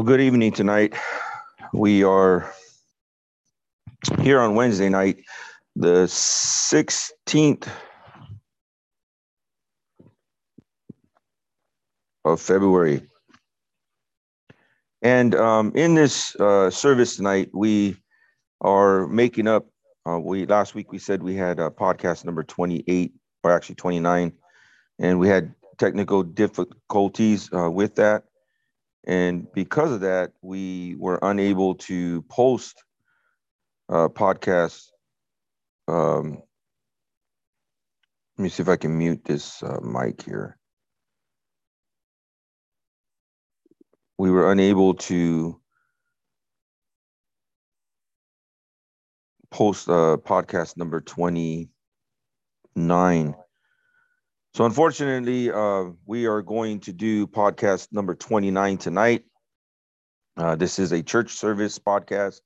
Well, good evening tonight. We are here on Wednesday night, the 16th of February. And um, in this uh, service tonight, we are making up. Uh, we last week we said we had a podcast number 28, or actually 29, and we had technical difficulties uh, with that. And because of that, we were unable to post uh, podcasts. Um, let me see if I can mute this uh, mic here. We were unable to post uh, podcast number 29 so unfortunately, uh, we are going to do podcast number 29 tonight. Uh, this is a church service podcast.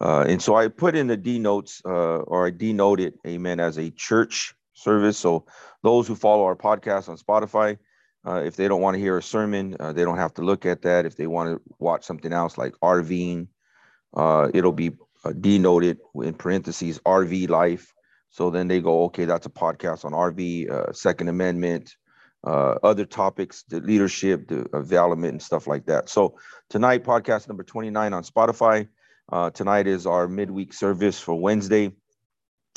Uh, and so I put in the D notes uh, or I denoted amen as a church service. So those who follow our podcast on Spotify, uh, if they don't want to hear a sermon, uh, they don't have to look at that. If they want to watch something else like RVing, it'll be denoted in parentheses RV life. So then they go, okay, that's a podcast on RV, uh, Second Amendment, uh, other topics, the leadership, the development, and stuff like that. So tonight, podcast number 29 on Spotify. Uh, tonight is our midweek service for Wednesday.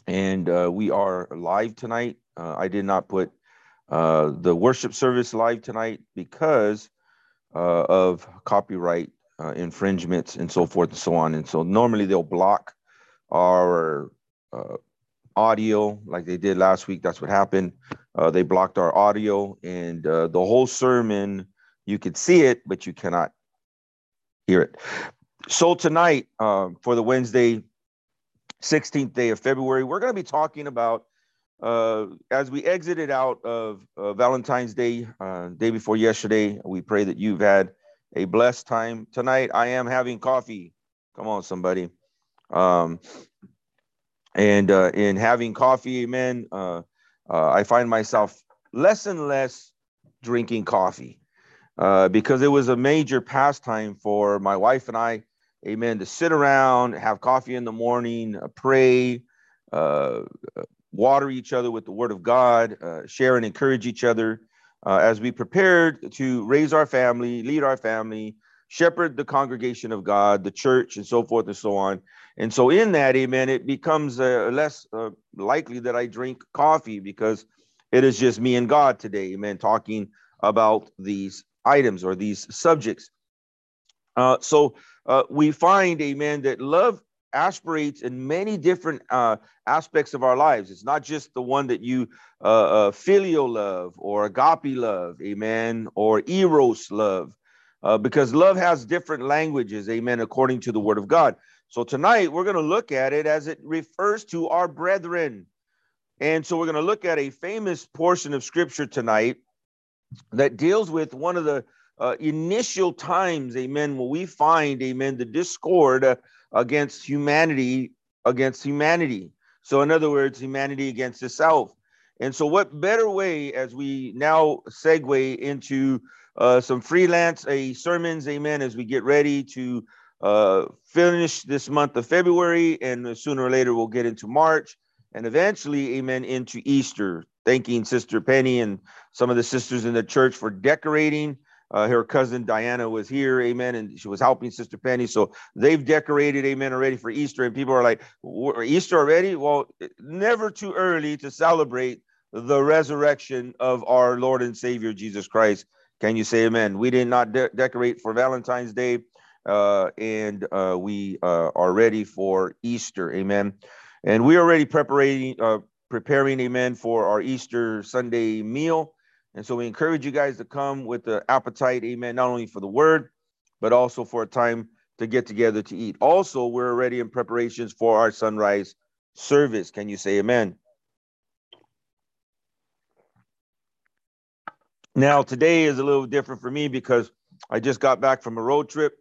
And uh, we are live tonight. Uh, I did not put uh, the worship service live tonight because of copyright infringements and so forth and so on. And so normally they'll block our audio like they did last week. That's what happened. Uh, they blocked our audio, and uh, the whole sermon you could see it, but you cannot hear it. So tonight, um, for the Wednesday, 16th day of February, we're going to be talking about uh, as we exited out of uh, Valentine's Day, uh, day before yesterday. We pray that you've had a blessed time. Tonight, I am having coffee. Come on, somebody. Um, and uh, in having coffee, amen, uh, uh, I find myself less and less drinking coffee uh, because it was a major pastime for my wife and I, amen, to sit around, have coffee in the morning, uh, pray, uh, water each other with the word of God, share and encourage each other as we prepared to raise our family, lead our family, shepherd the congregation of God, the church, and so forth and so on. And so, in that, amen, it becomes uh, less uh, likely that I drink coffee because it is just me and God today, amen, talking about these items or these subjects. Uh, so, uh, we find, amen, that love aspirates in many different uh, aspects of our lives. It's not just the one that you uh, filial love or agape love, amen, or eros love. because love has different languages, amen, according to the word of God. So tonight we're going to look at it as it refers to our brethren. And so we're going to look at a famous portion of scripture tonight that deals with one of the uh, initial times, amen, where we find, amen, the discord uh, against humanity, against humanity. So, in other words, humanity against itself. And so, what better way as we now segue into uh, some freelance a sermons, amen, as we get ready to uh, finish this month of February, and sooner or later we'll get into March, and eventually, amen, into Easter. Thanking Sister Penny and some of the sisters in the church for decorating. Uh, her cousin Diana was here, amen, and she was helping Sister Penny. So they've decorated, amen, already for Easter. And people are like, Easter already? Well, never too early to celebrate the resurrection of our Lord and Savior Jesus Christ. Can you say amen? We did not de- decorate for Valentine's Day uh, and uh, we uh, are ready for Easter. Amen. And we are already preparing, uh, preparing, amen, for our Easter Sunday meal. And so we encourage you guys to come with the appetite, amen, not only for the word, but also for a time to get together to eat. Also, we're already in preparations for our sunrise service. Can you say amen? Now, today is a little different for me because I just got back from a road trip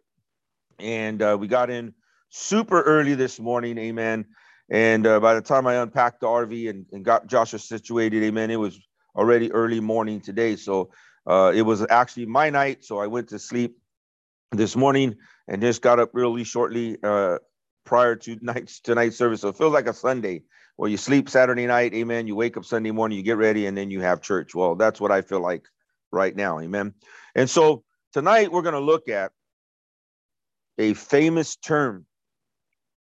and uh, we got in super early this morning, amen. And uh, by the time I unpacked the RV and, and got Joshua situated, amen, it was already early morning today. So uh, it was actually my night. So I went to sleep this morning and just got up really shortly uh, prior to tonight's tonight's service. So it feels like a Sunday where you sleep Saturday night, amen. You wake up Sunday morning, you get ready, and then you have church. Well, that's what I feel like right now, amen. And so tonight we're going to look at a famous term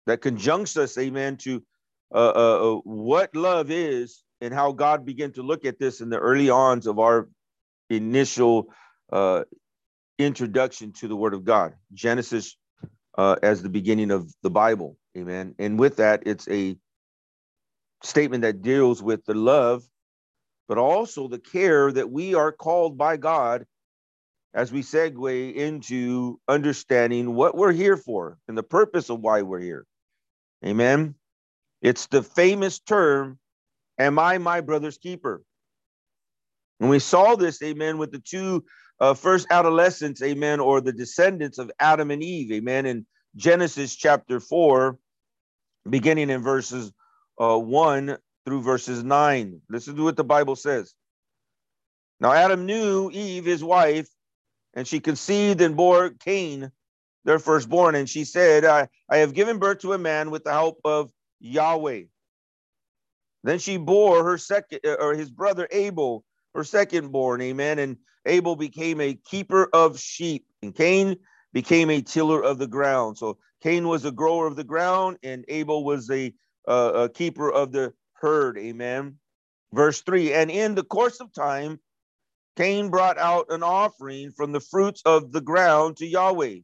that conjuncts us, amen, to uh, uh, uh, what love is and how God began to look at this in the early ons of our initial uh, introduction to the Word of God. Genesis uh, as the beginning of the Bible, amen. And with that, it's a statement that deals with the love, but also the care that we are called by God as we segue into understanding what we're here for and the purpose of why we're here. Amen. It's the famous term, Am I my brother's keeper? And we saw this, amen, with the two uh, first adolescents, amen, or the descendants of Adam and Eve, amen, in Genesis chapter 4, beginning in verses uh, 1 through verses 9. Listen to what the Bible says. Now, Adam knew Eve, his wife, and she conceived and bore Cain, their firstborn. And she said, I, I have given birth to a man with the help of Yahweh. Then she bore her second, uh, or his brother Abel, her second born. Amen. And Abel became a keeper of sheep, and Cain became a tiller of the ground. So Cain was a grower of the ground, and Abel was a, uh, a keeper of the herd. Amen. Verse three. And in the course of time, Cain brought out an offering from the fruits of the ground to Yahweh.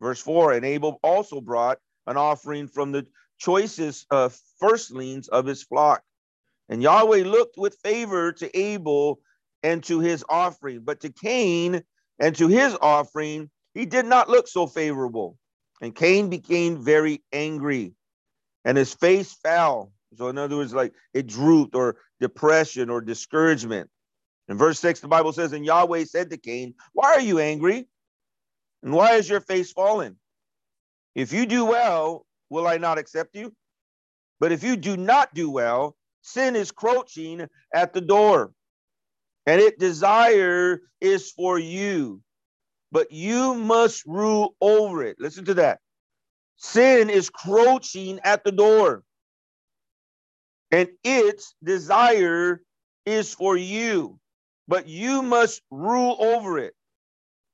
Verse 4 And Abel also brought an offering from the choicest uh, firstlings of his flock. And Yahweh looked with favor to Abel and to his offering, but to Cain and to his offering, he did not look so favorable. And Cain became very angry, and his face fell. So, in other words, like it drooped, or depression, or discouragement. In verse 6, the Bible says, And Yahweh said to Cain, Why are you angry? And why is your face fallen? If you do well, will I not accept you? But if you do not do well, sin is crouching at the door, and its desire is for you, but you must rule over it. Listen to that. Sin is crouching at the door, and its desire is for you, but you must rule over it.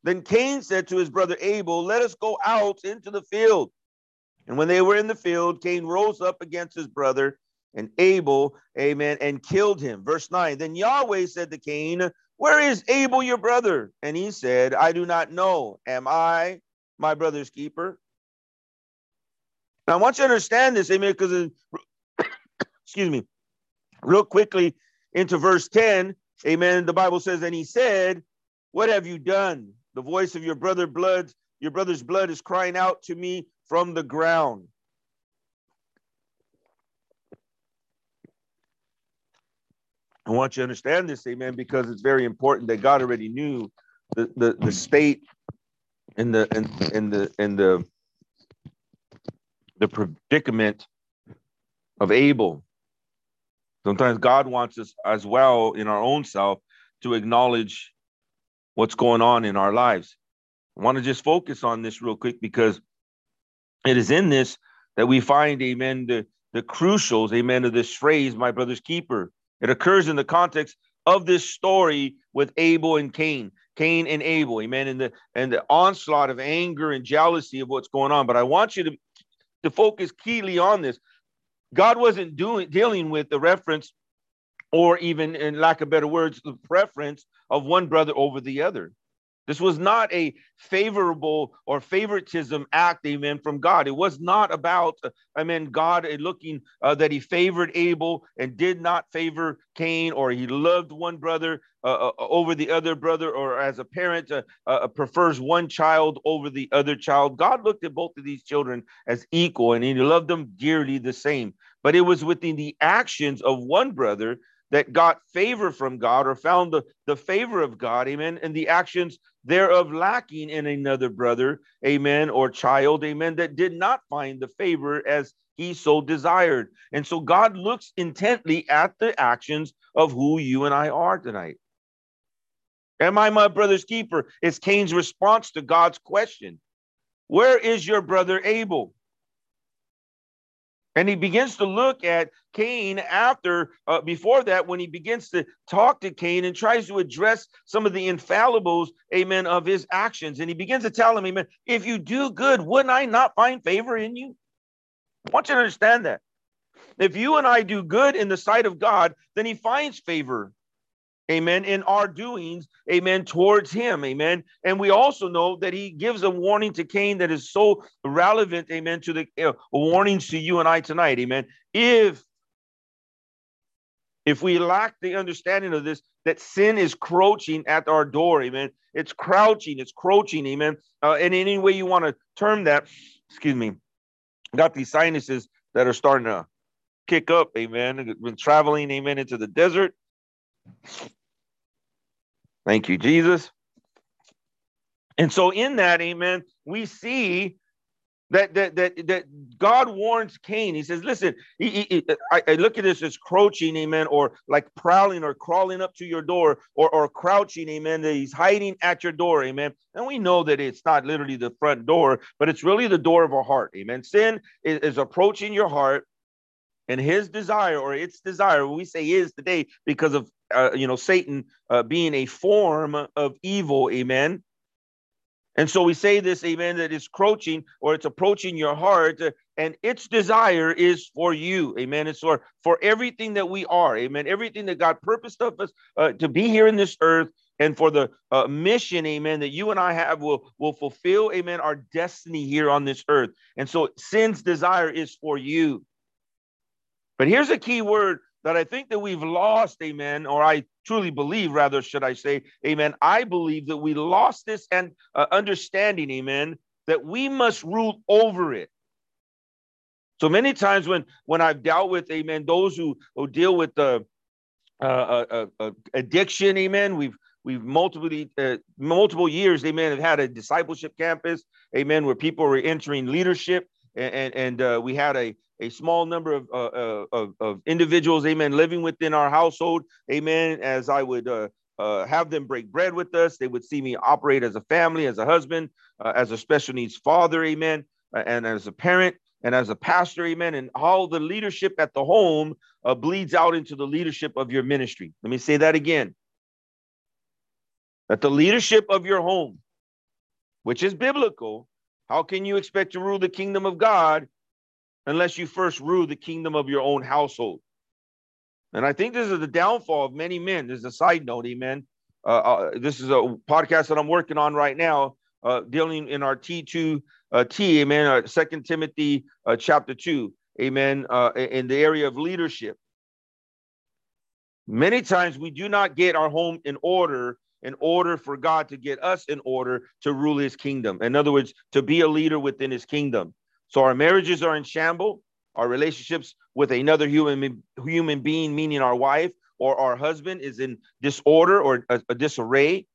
Then Cain said to his brother Abel, Let us go out into the field. And when they were in the field, Cain rose up against his brother and Abel, amen, and killed him. Verse 9 Then Yahweh said to Cain, Where is Abel your brother? And he said, I do not know. Am I my brother's keeper? Now I want you to understand this, amen, because excuse me, real quickly into verse 10, amen. The Bible says, And he said, What have you done? The voice of your brother blood, your brother's blood is crying out to me from the ground. I want you to understand this, amen, because it's very important that God already knew the, the, the state and the and, and the and the the predicament of Abel. Sometimes God wants us as well in our own self to acknowledge what's going on in our lives. I want to just focus on this real quick because it is in this that we find, amen, the, the crucials, amen, of this phrase, my brother's keeper. It occurs in the context of this story with Abel and Cain, Cain and Abel, amen, and the and the onslaught of anger and jealousy of what's going on. But I want you to, to focus keenly on this. God wasn't doing dealing with the reference, or even in lack of better words, the preference of one brother over the other. This was not a favorable or favoritism act, amen, from God. It was not about, I mean, God looking uh, that he favored Abel and did not favor Cain, or he loved one brother uh, uh over the other brother, or as a parent uh, uh, prefers one child over the other child. God looked at both of these children as equal and he loved them dearly the same. But it was within the actions of one brother that got favor from God or found the, the favor of God, amen, and the actions thereof lacking in another brother, amen, or child, amen, that did not find the favor as he so desired. And so God looks intently at the actions of who you and I are tonight. Am I my brother's keeper? Is Cain's response to God's question. Where is your brother Abel? And he begins to look at Cain after, uh, before that, when he begins to talk to Cain and tries to address some of the infallibles, amen, of his actions. And he begins to tell him, amen, if you do good, wouldn't I not find favor in you? I want you to understand that. If you and I do good in the sight of God, then he finds favor amen, in our doings, amen, towards him, amen. And we also know that he gives a warning to Cain that is so relevant, amen, to the uh, warnings to you and I tonight, amen. If if we lack the understanding of this, that sin is crouching at our door, amen. It's crouching, it's crouching, amen. Uh, any way you want to term that, excuse me, got these sinuses that are starting to kick up, amen. Been traveling, amen, into the desert. Thank you, Jesus. And so, in that, amen, we see that that that, that God warns Cain. He says, "Listen, he, he, I, I, look at this as crouching, amen, or like prowling or crawling up to your door, or or crouching, amen. That he's hiding at your door, amen. And we know that it's not literally the front door, but it's really the door of our heart, amen. Sin is, is approaching your heart, and his desire or its desire we say is today because of uh, you know satan uh, being a form of evil amen and so we say this amen that it's crouching or it's approaching your heart uh, and its desire is for you amen it's for for everything that we are amen everything that god purposed of us uh, to be here in this earth and for the uh, mission, amen, that you and I have will, will fulfill, amen, our destiny here on this earth. And so sin's desire is for you. But here's a key word that I think that we've lost, amen, or I truly believe, rather, should I say, amen. I believe that we lost this and uh, understanding, amen, that we must rule over it. So many times when when I've dealt with, amen, those who, who deal with the uh, uh, uh, uh addiction, amen, we've we've multiple uh, multiple years, amen, have had a discipleship campus, amen, where people were entering leadership, and and, and uh, we had a a small number of, uh, uh, of, of, individuals, amen, living within our household, amen, as I would uh, uh, have them break bread with us. They would see me operate as a family, as a husband, uh, as a special needs father, amen, and as a parent and as a pastor, amen. And all the leadership at the home uh, bleeds out into the leadership of your ministry. Let me say that again. That the leadership of your home, which is biblical, how can you expect to rule the kingdom of God unless you first rule the kingdom of your own household. And I think this is the downfall of many men. There's a side note, amen. Uh, uh, this is a podcast that I'm working on right now, uh, dealing in our T2 uh, amen. Uh, Second Timothy uh, chapter two, amen. in the area of leadership, many times we do not get our home in order in order for God to get us in order to rule His kingdom. In other words, to be a leader within His kingdom. So our marriages are in shambles. Our relationships with another human human being, meaning our wife or our husband, is in disorder or a, a disarray.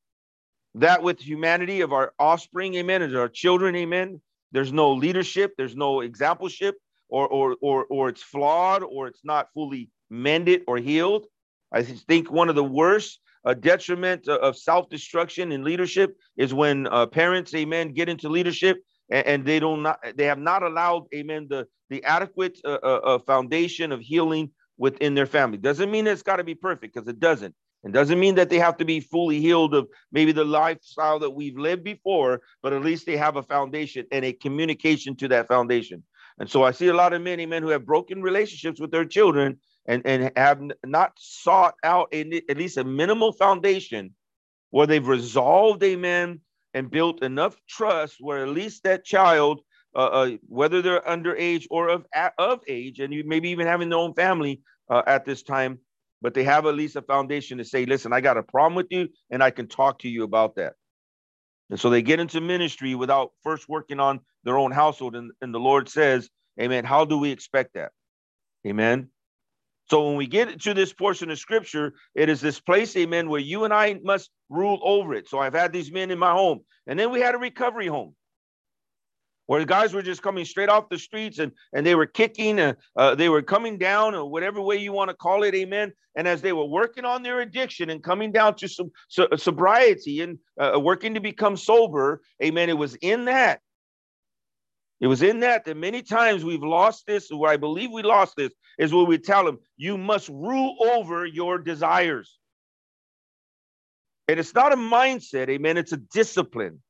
That with humanity of our offspring, amen, is our children, amen. There's no leadership, there's no exampleship, or or or or it's flawed, or it's not fully mended or healed. I think one of the worst uh, detriment of self-destruction in leadership is when uh, parents, amen, get into leadership and, and they don't not they have not allowed amen the the adequate uh, uh, uh, foundation of healing within their family. Doesn't mean it's got to be perfect because it doesn't. And doesn't mean that they have to be fully healed of maybe the lifestyle that we've lived before but at least they have a foundation and a communication to that foundation. And so i see a lot of men amen who have broken relationships with their children and, and have not sought out a, at least a minimal foundation where they've resolved amen and built enough trust where at least that child, uh, uh, whether they're underage or of of age, and you maybe even having their own family uh, at this time, but they have at least a foundation to say, "Listen, I got a problem with you, and I can talk to you about that." And so they get into ministry without first working on their own household, and, and the Lord says, "Amen." How do we expect that? Amen. So when we get to this portion of scripture, it is this place, amen, where you and I must rule over it. So I've had these men in my home, and then we had a recovery home. where the guys were just coming straight off the streets and, and they were kicking, uh, uh, they were coming down, or whatever way you want to call it, amen. And as they were working on their addiction and coming down to some so, sobriety and uh, working to become sober, amen, it was in that. It was in that that many times we've lost this, where I believe we lost this, is where we tell them, you must rule over your desires. And it's not a mindset, amen, it's a discipline.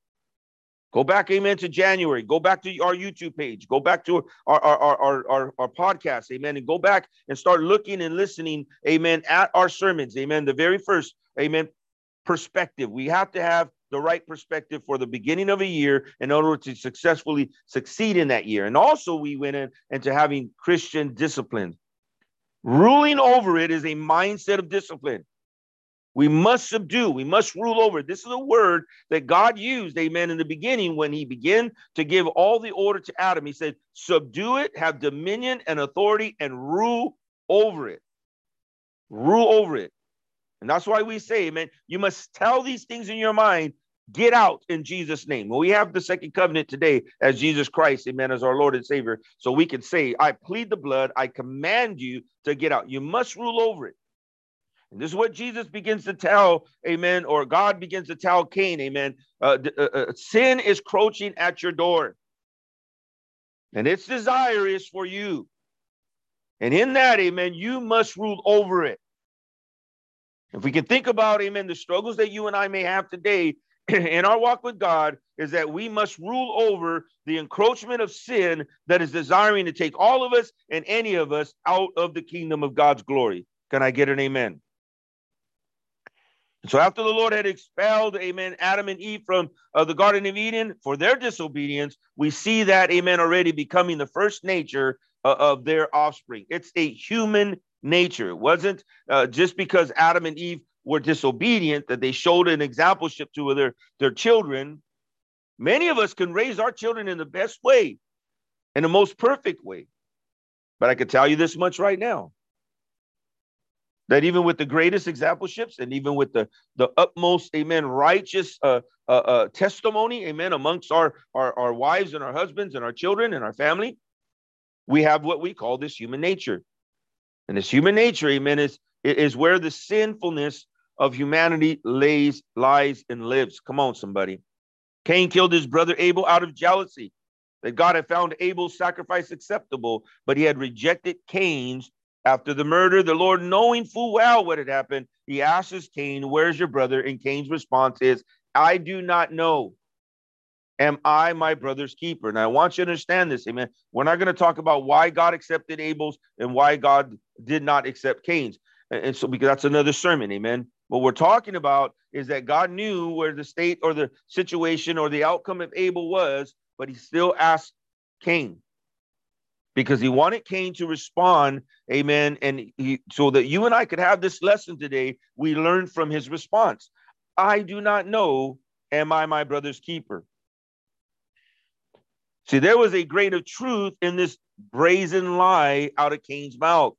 Go back, amen, to January. Go back to our YouTube page. Go back to our, our, our, our, our podcast, amen. And go back and start looking and listening, amen, at our sermons, amen. The very first, amen, perspective. We have to have the right perspective for the beginning of a year in order to successfully succeed in that year. And also, we went in into having Christian discipline. Ruling over it is a mindset of discipline. We must subdue, we must rule over. This is a word that God used, amen, in the beginning when he began to give all the order to Adam. He said, Subdue it, have dominion and authority, and rule over it. Rule over it. And that's why we say, amen, you must tell these things in your mind. Get out in Jesus' name. Well, we have the second covenant today as Jesus Christ, amen, as our Lord and Savior. So we can say, I plead the blood, I command you to get out. You must rule over it. And this is what Jesus begins to tell, amen, or God begins to tell Cain, amen. Uh, uh, uh, sin is crouching at your door, and its desire is for you. And in that, amen, you must rule over it. If we can think about, amen, the struggles that you and I may have today in our walk with God, is that we must rule over the encroachment of sin that is desiring to take all of us and any of us out of the kingdom of God's glory. Can I get an amen? So after the Lord had expelled, amen, Adam and Eve from uh, the Garden of Eden for their disobedience, we see that, amen, already becoming the first nature uh, of their offspring. It's a human nature. It wasn't uh, just because Adam and Eve were disobedient that they showed an exampleship to their, their children. Many of us can raise our children in the best way, in the most perfect way. But I can tell you this much right now that even with the greatest exampleships and even with the, the utmost, amen, righteous uh, uh, uh, testimony, amen, amongst our, our, our wives and our husbands and our children and our family, we have what we call this human nature. And this human nature, amen, is, is where the sinfulness of humanity lays, lies, and lives. Come on, somebody. Cain killed his brother Abel out of jealousy that God had found Abel's sacrifice acceptable, but he had rejected Cain's after the murder, the Lord, knowing full well what had happened, he asks Cain, Where's your brother? And Cain's response is, I do not know. Am I my brother's keeper? And I want you to understand this, amen. We're not going to talk about why God accepted Abel's and why God did not accept Cain's. And so, because that's another sermon, amen. What we're talking about is that God knew where the state or the situation or the outcome of Abel was, but he still asked Cain because he wanted Cain to respond, amen. And he, so that you and I could have this lesson today, we learned from his response. I do not know, am I my brother's keeper? See, there was a grain of truth in this brazen lie out of Cain's mouth.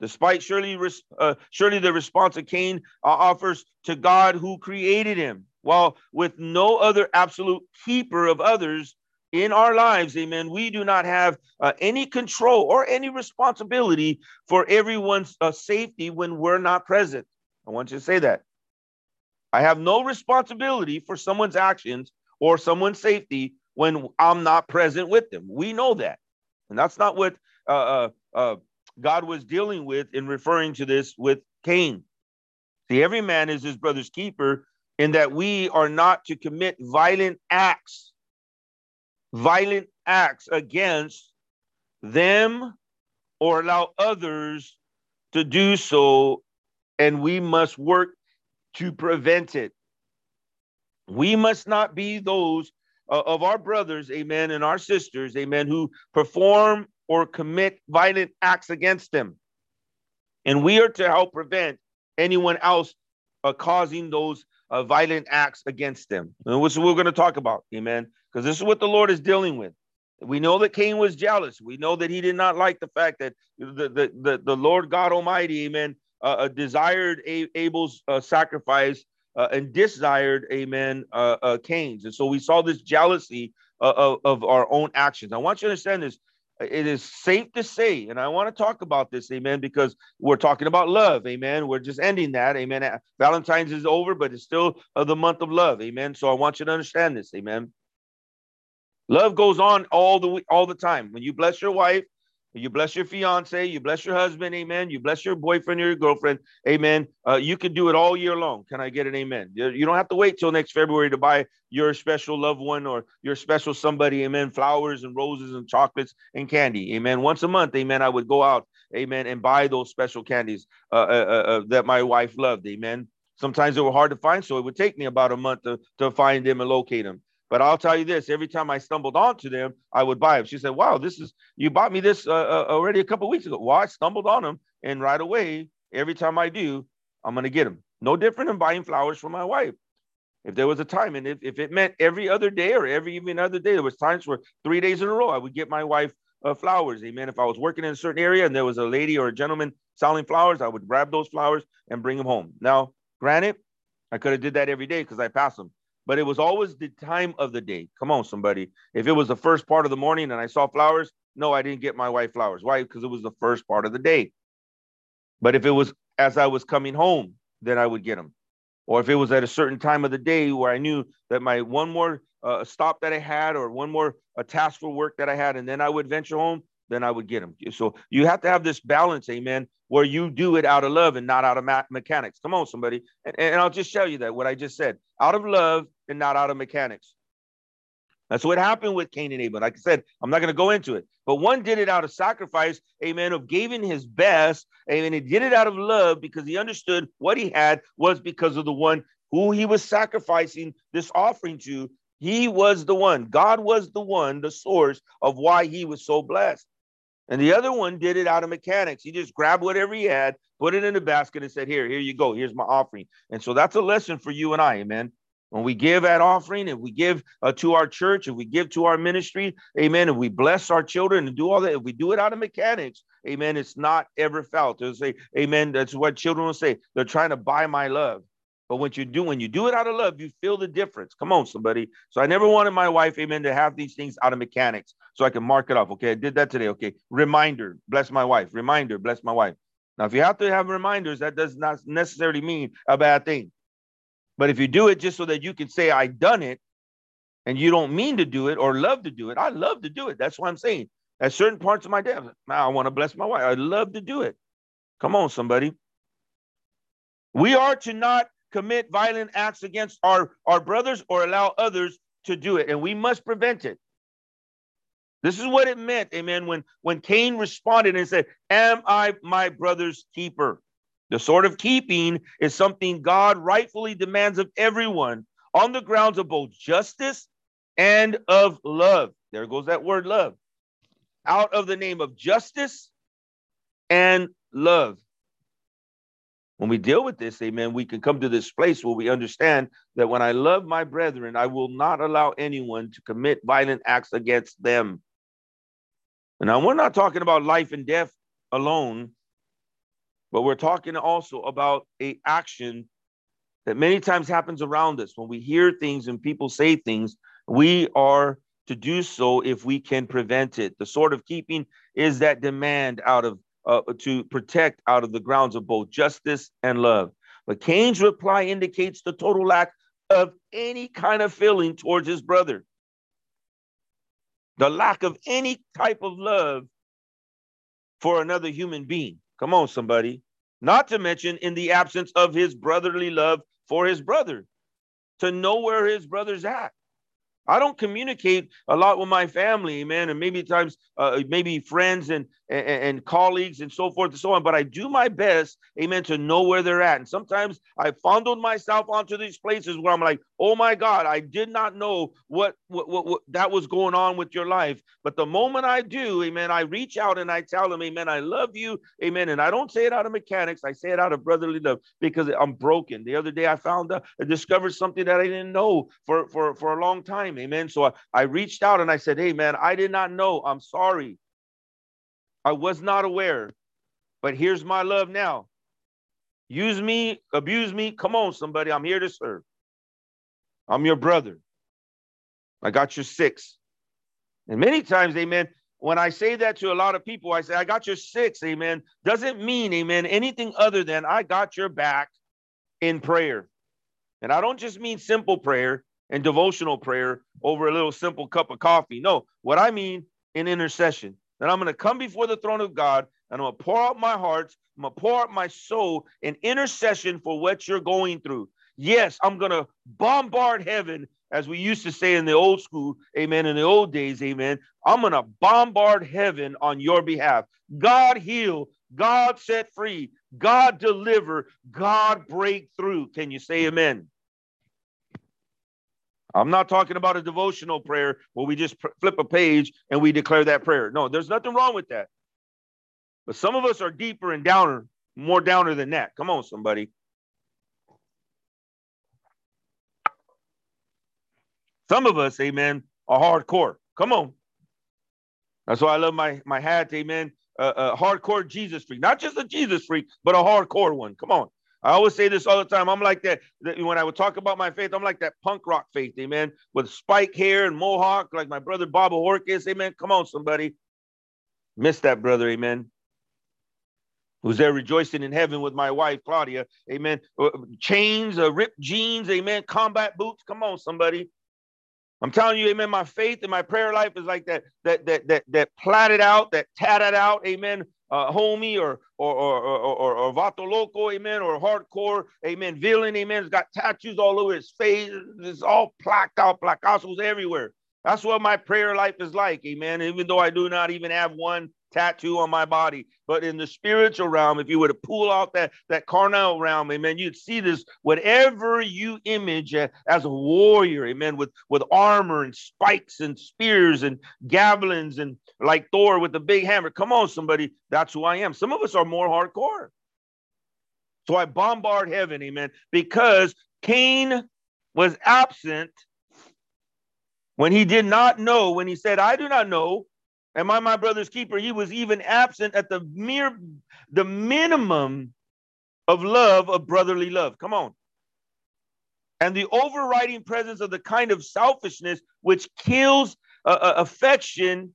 Despite surely, uh, surely the response of Cain uh, offers to God who created him, while with no other absolute keeper of others in our lives, amen, we do not have uh, any control or any responsibility for everyone's uh, safety when we're not present. I want you to say that. I have no responsibility for someone's actions or someone's safety when I'm not present with them. We know that. And that's not what uh, uh, uh God was dealing with in referring to this with Cain. See, every man is his brother's keeper in that we are not to commit violent acts violent acts against them or allow others to do so, and we must work to prevent it. We must not be those uh, of our brothers, amen, and our sisters, amen, who perform or commit violent acts against them. And we are to help prevent anyone else uh, causing those uh, violent acts against them. And which we're going to talk about, amen because this is what the Lord is dealing with. We know that Cain was jealous. We know that he did not like the fact that the, the, the, the Lord God Almighty, amen, uh, uh desired Abel's uh, sacrifice uh, and desired, amen, uh, uh, Cain's. And so we saw this jealousy of, of our own actions. I want you to understand this. It is safe to say, and I want to talk about this, amen, because we're talking about love, amen. We're just ending that, amen. Valentine's is over, but it's still the month of love, amen. So I want you to understand this, amen. Love goes on all the all the time. When you bless your wife, you bless your fiance, you bless your husband, amen. You bless your boyfriend or your girlfriend, amen. Uh, you can do it all year long. Can I get an amen? You don't have to wait till next February to buy your special loved one or your special somebody, amen. Flowers and roses and chocolates and candy, amen. Once a month, amen. I would go out, amen, and buy those special candies uh, uh, uh, uh that my wife loved, amen. Sometimes they were hard to find, so it would take me about a month to, to find them and locate them. But I'll tell you this: every time I stumbled onto them, I would buy them. She said, "Wow, this is you bought me this uh, uh, already a couple weeks ago." Well, I stumbled on them, and right away, every time I do, I'm gonna get them. No different than buying flowers for my wife. If there was a time, and if, if it meant every other day or every even other day, there was times where three days in a row I would get my wife uh, flowers. Amen. If I was working in a certain area and there was a lady or a gentleman selling flowers, I would grab those flowers and bring them home. Now, granted, I could have did that every day because I pass them but it was always the time of the day. Come on, somebody. If it was the first part of the morning and I saw flowers, no, I didn't get my wife flowers. Why? Because it was the first part of the day. But if it was as I was coming home, then I would get them. Or if it was at a certain time of the day where I knew that my one more uh, stop that I had or one more a task for work that I had, and then I would venture home, then I would get them. So you have to have this balance, amen, where you do it out of love and not out of mechanics. Come on, somebody. And, and I'll just tell you that what I just said out of love and not out of mechanics. That's what happened with Cain and Abel. Like I said, I'm not going to go into it, but one did it out of sacrifice, amen, of giving his best, amen. He did it out of love because he understood what he had was because of the one who he was sacrificing this offering to. He was the one, God was the one, the source of why he was so blessed. And the other one did it out of mechanics. He just grabbed whatever he had, put it in a basket, and said, Here, here you go. Here's my offering. And so that's a lesson for you and I, amen. When we give that offering, if we give uh, to our church, if we give to our ministry, amen, if we bless our children and do all that, if we do it out of mechanics, amen, it's not ever felt. They'll say, amen. That's what children will say. They're trying to buy my love. But what you do, when you do it out of love, you feel the difference. Come on, somebody. So I never wanted my wife, amen, to have these things out of mechanics so I can mark it off. Okay, I did that today. Okay, reminder, bless my wife. Reminder, bless my wife. Now, if you have to have reminders, that does not necessarily mean a bad thing. But if you do it just so that you can say, I done it, and you don't mean to do it or love to do it, I love to do it. That's what I'm saying. At certain parts of my day, I want to bless my wife. I love to do it. Come on, somebody. We are to not commit violent acts against our, our brothers or allow others to do it, and we must prevent it. This is what it meant, amen, when, when Cain responded and said, Am I my brother's keeper? The sort of keeping is something God rightfully demands of everyone on the grounds of both justice and of love. There goes that word love. Out of the name of justice and love. When we deal with this, amen, we can come to this place where we understand that when I love my brethren, I will not allow anyone to commit violent acts against them. And now we're not talking about life and death alone, but we're talking also about a action that many times happens around us. When we hear things and people say things we are to do so if we can prevent it. The sort of keeping is that demand out of uh, to protect out of the grounds of both justice and love. But cain's reply indicates the total lack of any kind of feeling towards his brother. The lack of any type of love for another human being. Come on, somebody. Not to mention in the absence of his brotherly love for his brother, to know where his brother's at. I don't communicate a lot with my family, man, and maybe times, uh, maybe friends and, and, and colleagues and so forth and so on. But I do my best, amen, to know where they're at. And sometimes I fondled myself onto these places where I'm like, oh my God, I did not know what, what, what, what that was going on with your life. But the moment I do, amen, I reach out and I tell them, amen, I love you, amen. And I don't say it out of mechanics, I say it out of brotherly love because I'm broken. The other day I found out, I discovered something that I didn't know for, for, for a long time, amen. So I, I reached out and I said, hey, man, I did not know. I'm sorry. I was not aware, but here's my love now. Use me, abuse me. Come on, somebody. I'm here to serve. I'm your brother. I got your six. And many times, amen, when I say that to a lot of people, I say, I got your six, amen, doesn't mean, amen, anything other than I got your back in prayer. And I don't just mean simple prayer and devotional prayer over a little simple cup of coffee. No, what I mean in intercession, that I'm going to come before the throne of God and I'm going to pour out my heart, I'm going to pour out my soul in intercession for what you're going through. Yes, I'm going to bombard heaven, as we used to say in the old school, amen, in the old days, amen. I'm going to bombard heaven on your behalf. God heal, God set free, God deliver, God break through. Can you say amen? I'm not talking about a devotional prayer where we just flip a page and we declare that prayer. No, there's nothing wrong with that. But some of us are deeper and downer, more downer than that. Come on, somebody. Some of us, amen, are hardcore. Come on. That's why I love my, my hat, amen. Uh, uh, hardcore Jesus freak, not just a Jesus freak, but a hardcore one. Come on. I always say this all the time. I'm like that, that when I would talk about my faith, I'm like that punk rock faith, amen, with spike hair and mohawk, like my brother Bob O'Rourke is, amen. Come on, somebody. Miss that brother, amen. Who's there rejoicing in heaven with my wife, Claudia, amen. Uh, chains, uh, ripped jeans, amen. Combat boots. Come on, somebody. I'm telling you, amen. My faith and my prayer life is like that, that, that, that, that platted out, that tatted out, amen. Uh, homie or or or or, or, or vato loco, amen, or hardcore, amen. Villain, amen. It's got tattoos all over his face. It's all placked out, placazos everywhere. That's what my prayer life is like, amen. Even though I do not even have one tattoo on my body. But in the spiritual realm, if you were to pull out that, that carnal realm, amen, you'd see this, whatever you image as a warrior, amen, with, with armor and spikes and spears and javelins and like Thor with the big hammer. Come on, somebody. That's who I am. Some of us are more hardcore. So I bombard heaven, amen, because Cain was absent when he did not know, when he said, I do not know Am I my brother's keeper? He was even absent at the mere, the minimum of love, of brotherly love. Come on. And the overriding presence of the kind of selfishness which kills uh, uh, affection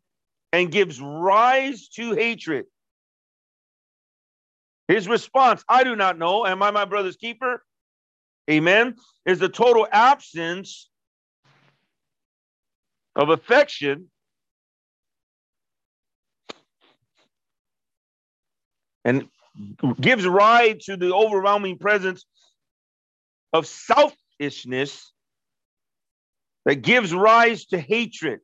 and gives rise to hatred. His response, I do not know. Am I my brother's keeper? Amen. Is the total absence of affection and gives rise to the overwhelming presence of selfishness that gives rise to hatred.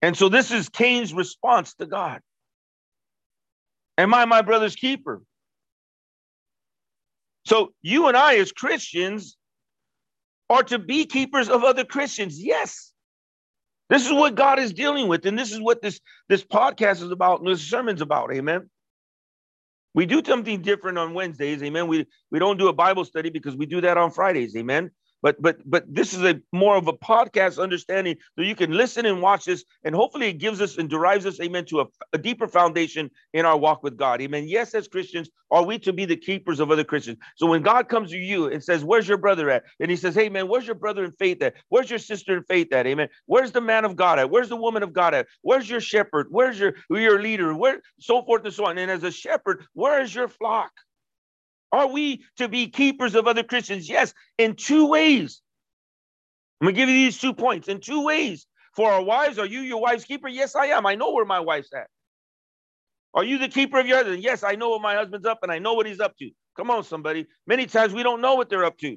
And so this is Cain's response to God. Am I my brother's keeper? So you and I, as Christians, are to be keepers of other Christians. Yes. This is what God is dealing with, and this is what this this podcast is about, and this sermon's about. Amen. We do something different on Wednesdays, amen. We we don't do a Bible study because we do that on Fridays, amen. But but but this is a more of a podcast understanding so you can listen and watch this, and hopefully it gives us and derives us, amen, to a, a deeper foundation in our walk with God. Amen. Yes, as Christians, are we to be the keepers of other Christians? So when God comes to you and says, Where's your brother at? And he says, Hey man, where's your brother in faith at? Where's your sister in faith at? Amen. Where's the man of God at? Where's the woman of God at? Where's your shepherd? Where's your your leader? Where so forth and so on. And as a shepherd, where is your flock? Are we to be keepers of other Christians? Yes, in two ways. I'm going to give you these two points in two ways. For our wives, are you your wife's keeper? Yes, I am. I know where my wife's at. Are you the keeper of your husband? Yes, I know what my husband's up and I know what he's up to. Come on, somebody. Many times we don't know what they're up to.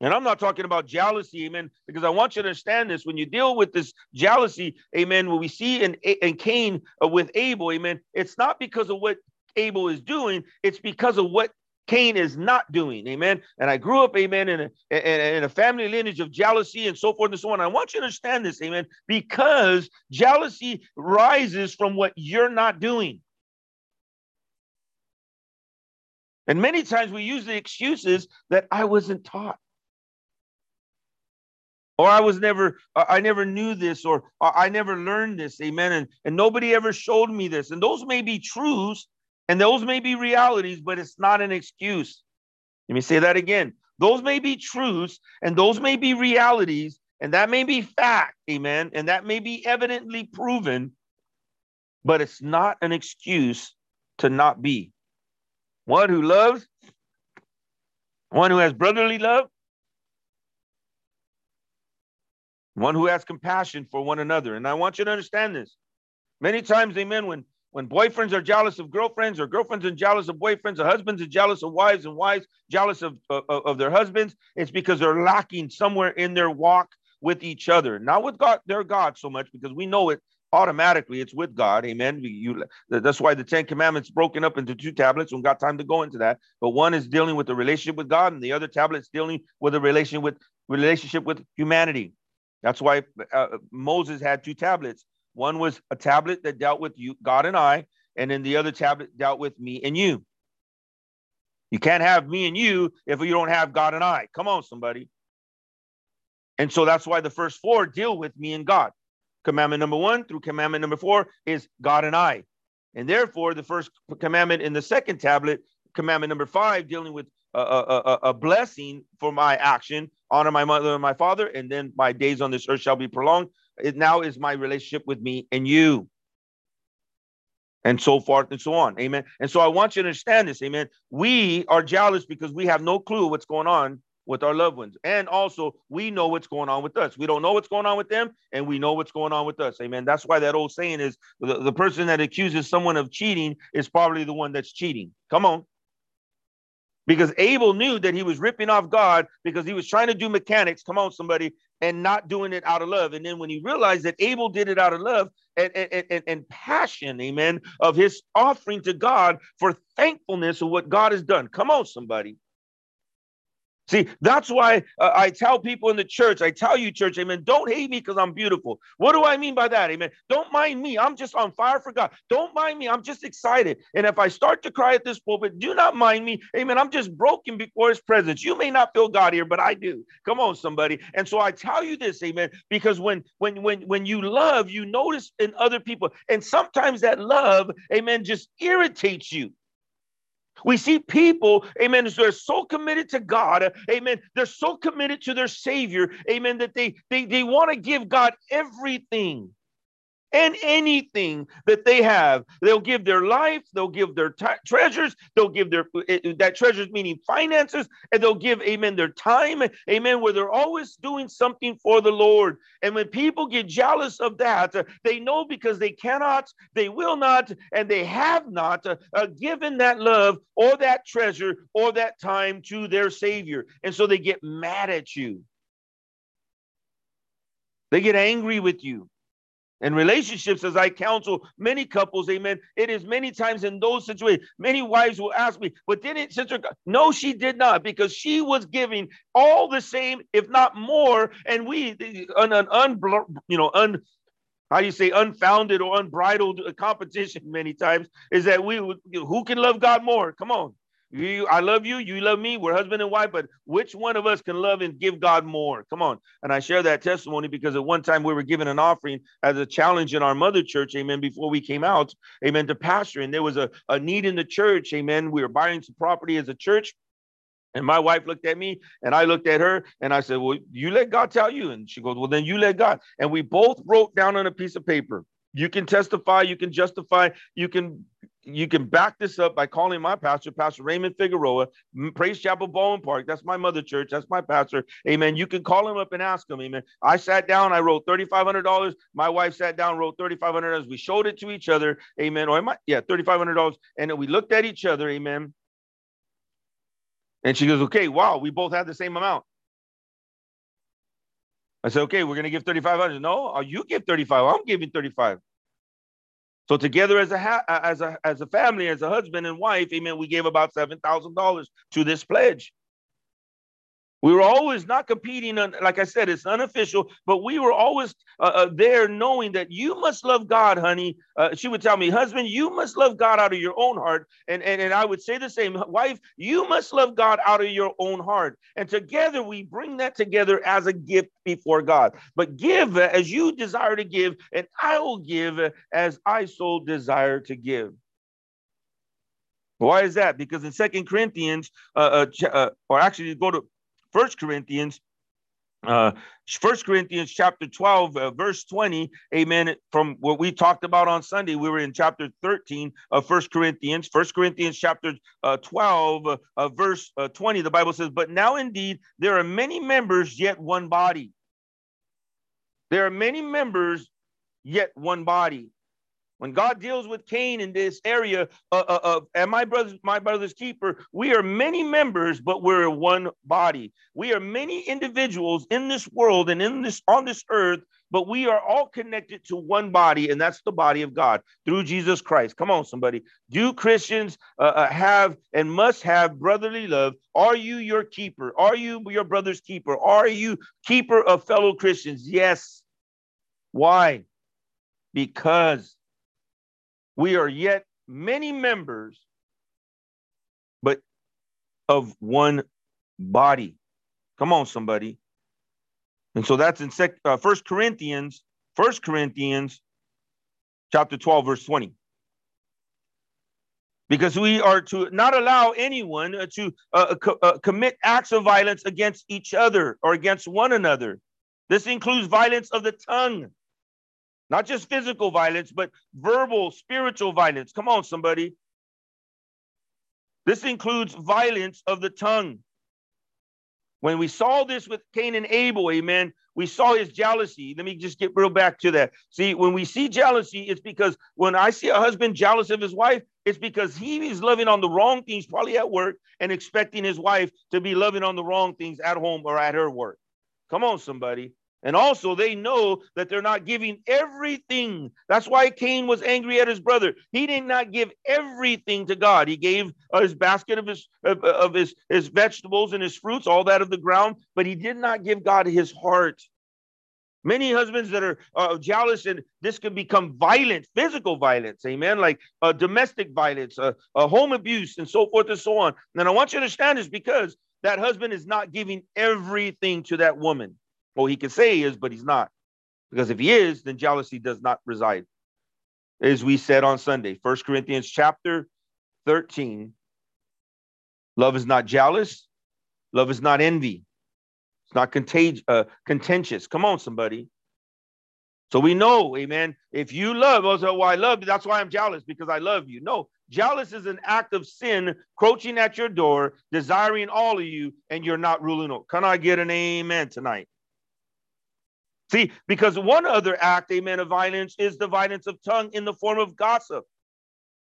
And I'm not talking about jealousy, amen, because I want you to understand this. When you deal with this jealousy, amen, what we see in, in Cain with Abel, amen, it's not because of what Abel is doing, it's because of what Cain is not doing. Amen. And I grew up, amen, in a, in a family lineage of jealousy and so forth and so on. I want you to understand this, amen, because jealousy rises from what you're not doing. And many times we use the excuses that I wasn't taught. Or I was never, I never knew this, or I never learned this, amen. And, and nobody ever showed me this. And those may be truths, and those may be realities, but it's not an excuse. Let me say that again. those may be truths and those may be realities and that may be fact, amen, and that may be evidently proven, but it's not an excuse to not be. One who loves, one who has brotherly love, one who has compassion for one another. And I want you to understand this. Many times, amen, when when boyfriends are jealous of girlfriends or girlfriends are jealous of boyfriends or husbands are jealous of wives and wives jealous of, of, of their husbands it's because they're lacking somewhere in their walk with each other. Not with god their god so much because we know it automatically. It's with god. Amen. You, that's why the ten commandments broken up into two tablets. We got time to go into that. But one is dealing with the relationship with god and the other tablet is dealing with a relation with relationship with humanity. That's why uh, Moses had two tablets. One was a tablet that dealt with you, God and I, and then the other tablet dealt with me and you. You can't have me and you if you don't have God and I. Come on, somebody. And so that's why the first four deal with me and God. Commandment number one through commandment number four is God and I. And therefore, the first commandment in the second tablet, commandment number five, dealing with a, a, a, blessing for my action, honor my mother and my father, and then my days on this earth shall be prolonged. It now is my relationship with me and you. And so forth and so on. Amen. And so I want you to understand this. Amen. We are jealous because we have no clue what's going on with our loved ones. And also, we know what's going on with us. We don't know what's going on with them, and we know what's going on with us. Amen. That's why that old saying is the, the person that accuses someone of cheating is probably the one that's cheating. Come on because Abel knew that he was ripping off God because he was trying to do mechanics. Come on, somebody, and not doing it out of love. And then when he realized that Abel did it out of love and, and, and, and passion, amen, of his offering to God for thankfulness of what God has done. Come on, somebody. See, that's why uh, I tell people in the church, I tell you, church, amen, don't hate me because I'm beautiful. What do I mean by that? Amen. Don't mind me. I'm just on fire for God. Don't mind me. I'm just excited. And if I start to cry at this pulpit, do not mind me. Amen. I'm just broken before his presence. You may not feel God here, but I do. Come on, somebody. And so I tell you this, amen, because when when when when you love, you notice in other people, and sometimes that love, amen, just irritates you. We see people, amen, they're so committed to God, amen. They're so committed to their Savior, amen, that they they, they want to give God everything and anything that they have. They'll give their life, they'll give their t- treasures, they'll give their eh, eh, that treasures meaning finances, and they'll give, amen, their time, amen, where they're always doing something for the Lord. And when people get jealous of that, uh, they know because they cannot, they will not, and they have not uh, uh, given that love or that treasure or that time to their Savior. And so they get mad at you. They get angry with you and relationships as I counsel many couples, amen. It is many times in those situations, many wives will ask me, but didn't sister? No, she did not, because she was giving all the same, if not more. And we, an, an un, you know, un, how do you say unfounded or unbridled competition many times is that we who can love God more? Come on. You, I love you. You love me. We're husband and wife, but which one of us can love and give God more? Come on. And I share that testimony because at one time we were given an offering as a challenge in our mother church, amen, before we came out, amen, to pastor. And there was a, a need in the church, amen. We were buying some property as a church. And my wife looked at me and I looked at her and I said, Well, you let God tell you. And she goes, Well, then you let God. And we both wrote down on a piece of paper. You can testify, you can justify, you can you can back this up by calling my pastor, Pastor Raymond Figueroa, Praise Chapel Baldwin Park. That's my mother church. That's my pastor. Amen. You can call him up and ask him. Amen. I sat down. I wrote $3,500. My wife sat down, wrote $3,500. We showed it to each other. Amen. Or am I? Yeah, $3,500. And then we looked at each other. Amen. And she goes, okay, wow, we both had the same amount. I said, okay, we're going to give 3,500. No, uh, you give 35. I'm giving 35. So together as a ha- as a as a family, as a husband and wife, amen, we gave about seven thousand dollars to this pledge. We were always not competing, on, like I said, it's unofficial, but we were always uh, uh, there knowing that you must love God, honey. Uh, she would tell me, husband, you must love God out of your own heart. And, and, and I would say the same, wife, you must love God out of your own heart. And together we bring that together as a gift before God. But give as you desire to give, and I will give as I so desire to give. Why is that? Because in Second Corinthians, uh, uh, uh, or actually go to First Corinthians uh first corinthians chapter 12 uh, verse 20 amen from what we talked about on sunday we were in chapter 13 of first corinthians. First corinthians chapter uh, 12 uh, verse uh, 20 the bible says but now indeed there are many members yet one body. There are many members yet one body when God deals with Cain in this area of, uh, uh, and my brothers, my brother's keeper, we are many members, but we're one body. We are many individuals in this world and in this on this earth, but we are all connected to one body, and that's the body of God through Jesus Christ. Come on, somebody. Do Christians uh, uh, have and must have brotherly love? Are you your keeper? Are you your brother's keeper? Are you keeper of fellow Christians? Yes. Why? Because we are yet many members, but of one body. Come on, somebody. And so that's in sec, uh, First Corinthians, First Corinthians, chapter twelve, verse twenty. Because we are to not allow anyone uh, to uh, co- uh, commit acts of violence against each other or against one another. This includes violence of the tongue, not just physical violence, but verbal, spiritual violence. Come on, somebody. This includes violence of the tongue. When we saw this with Cain and Abel, amen, we saw his jealousy. Let me just get real back to that. See, when we see jealousy, it's because when I see a husband jealous of his wife, it's because he is loving on the wrong things, probably at work, and expecting his wife to be loving on the wrong things at home or at her work. Come on, somebody. And also, they know that they're not giving everything. That's why Cain was angry at his brother. He did not give everything to God. He gave uh, his basket of his of, of his his vegetables and his fruits, all that of the ground, but he did not give God his heart. Many husbands that are uh, jealous, and this can become violent, physical violence, amen, like uh, domestic violence, uh, uh, home abuse, and so forth and so on. And I want you to understand this because that husband is not giving everything to that woman. Well, he can say he is, but he's not. Because if he is, then jealousy does not reside. As we said on Sunday, First Corinthians chapter 13. Love is not jealous. Love is not envy. It's not contag- uh, contentious. Come on, somebody. So we know, amen. If you love, also, well, I love you. That's why I'm jealous because I love you. No, jealous is an act of sin crouching at your door, desiring all of you, and you're not ruling over. Can I get an amen tonight? See, because one other act, amen, of violence is the violence of tongue in the form of gossip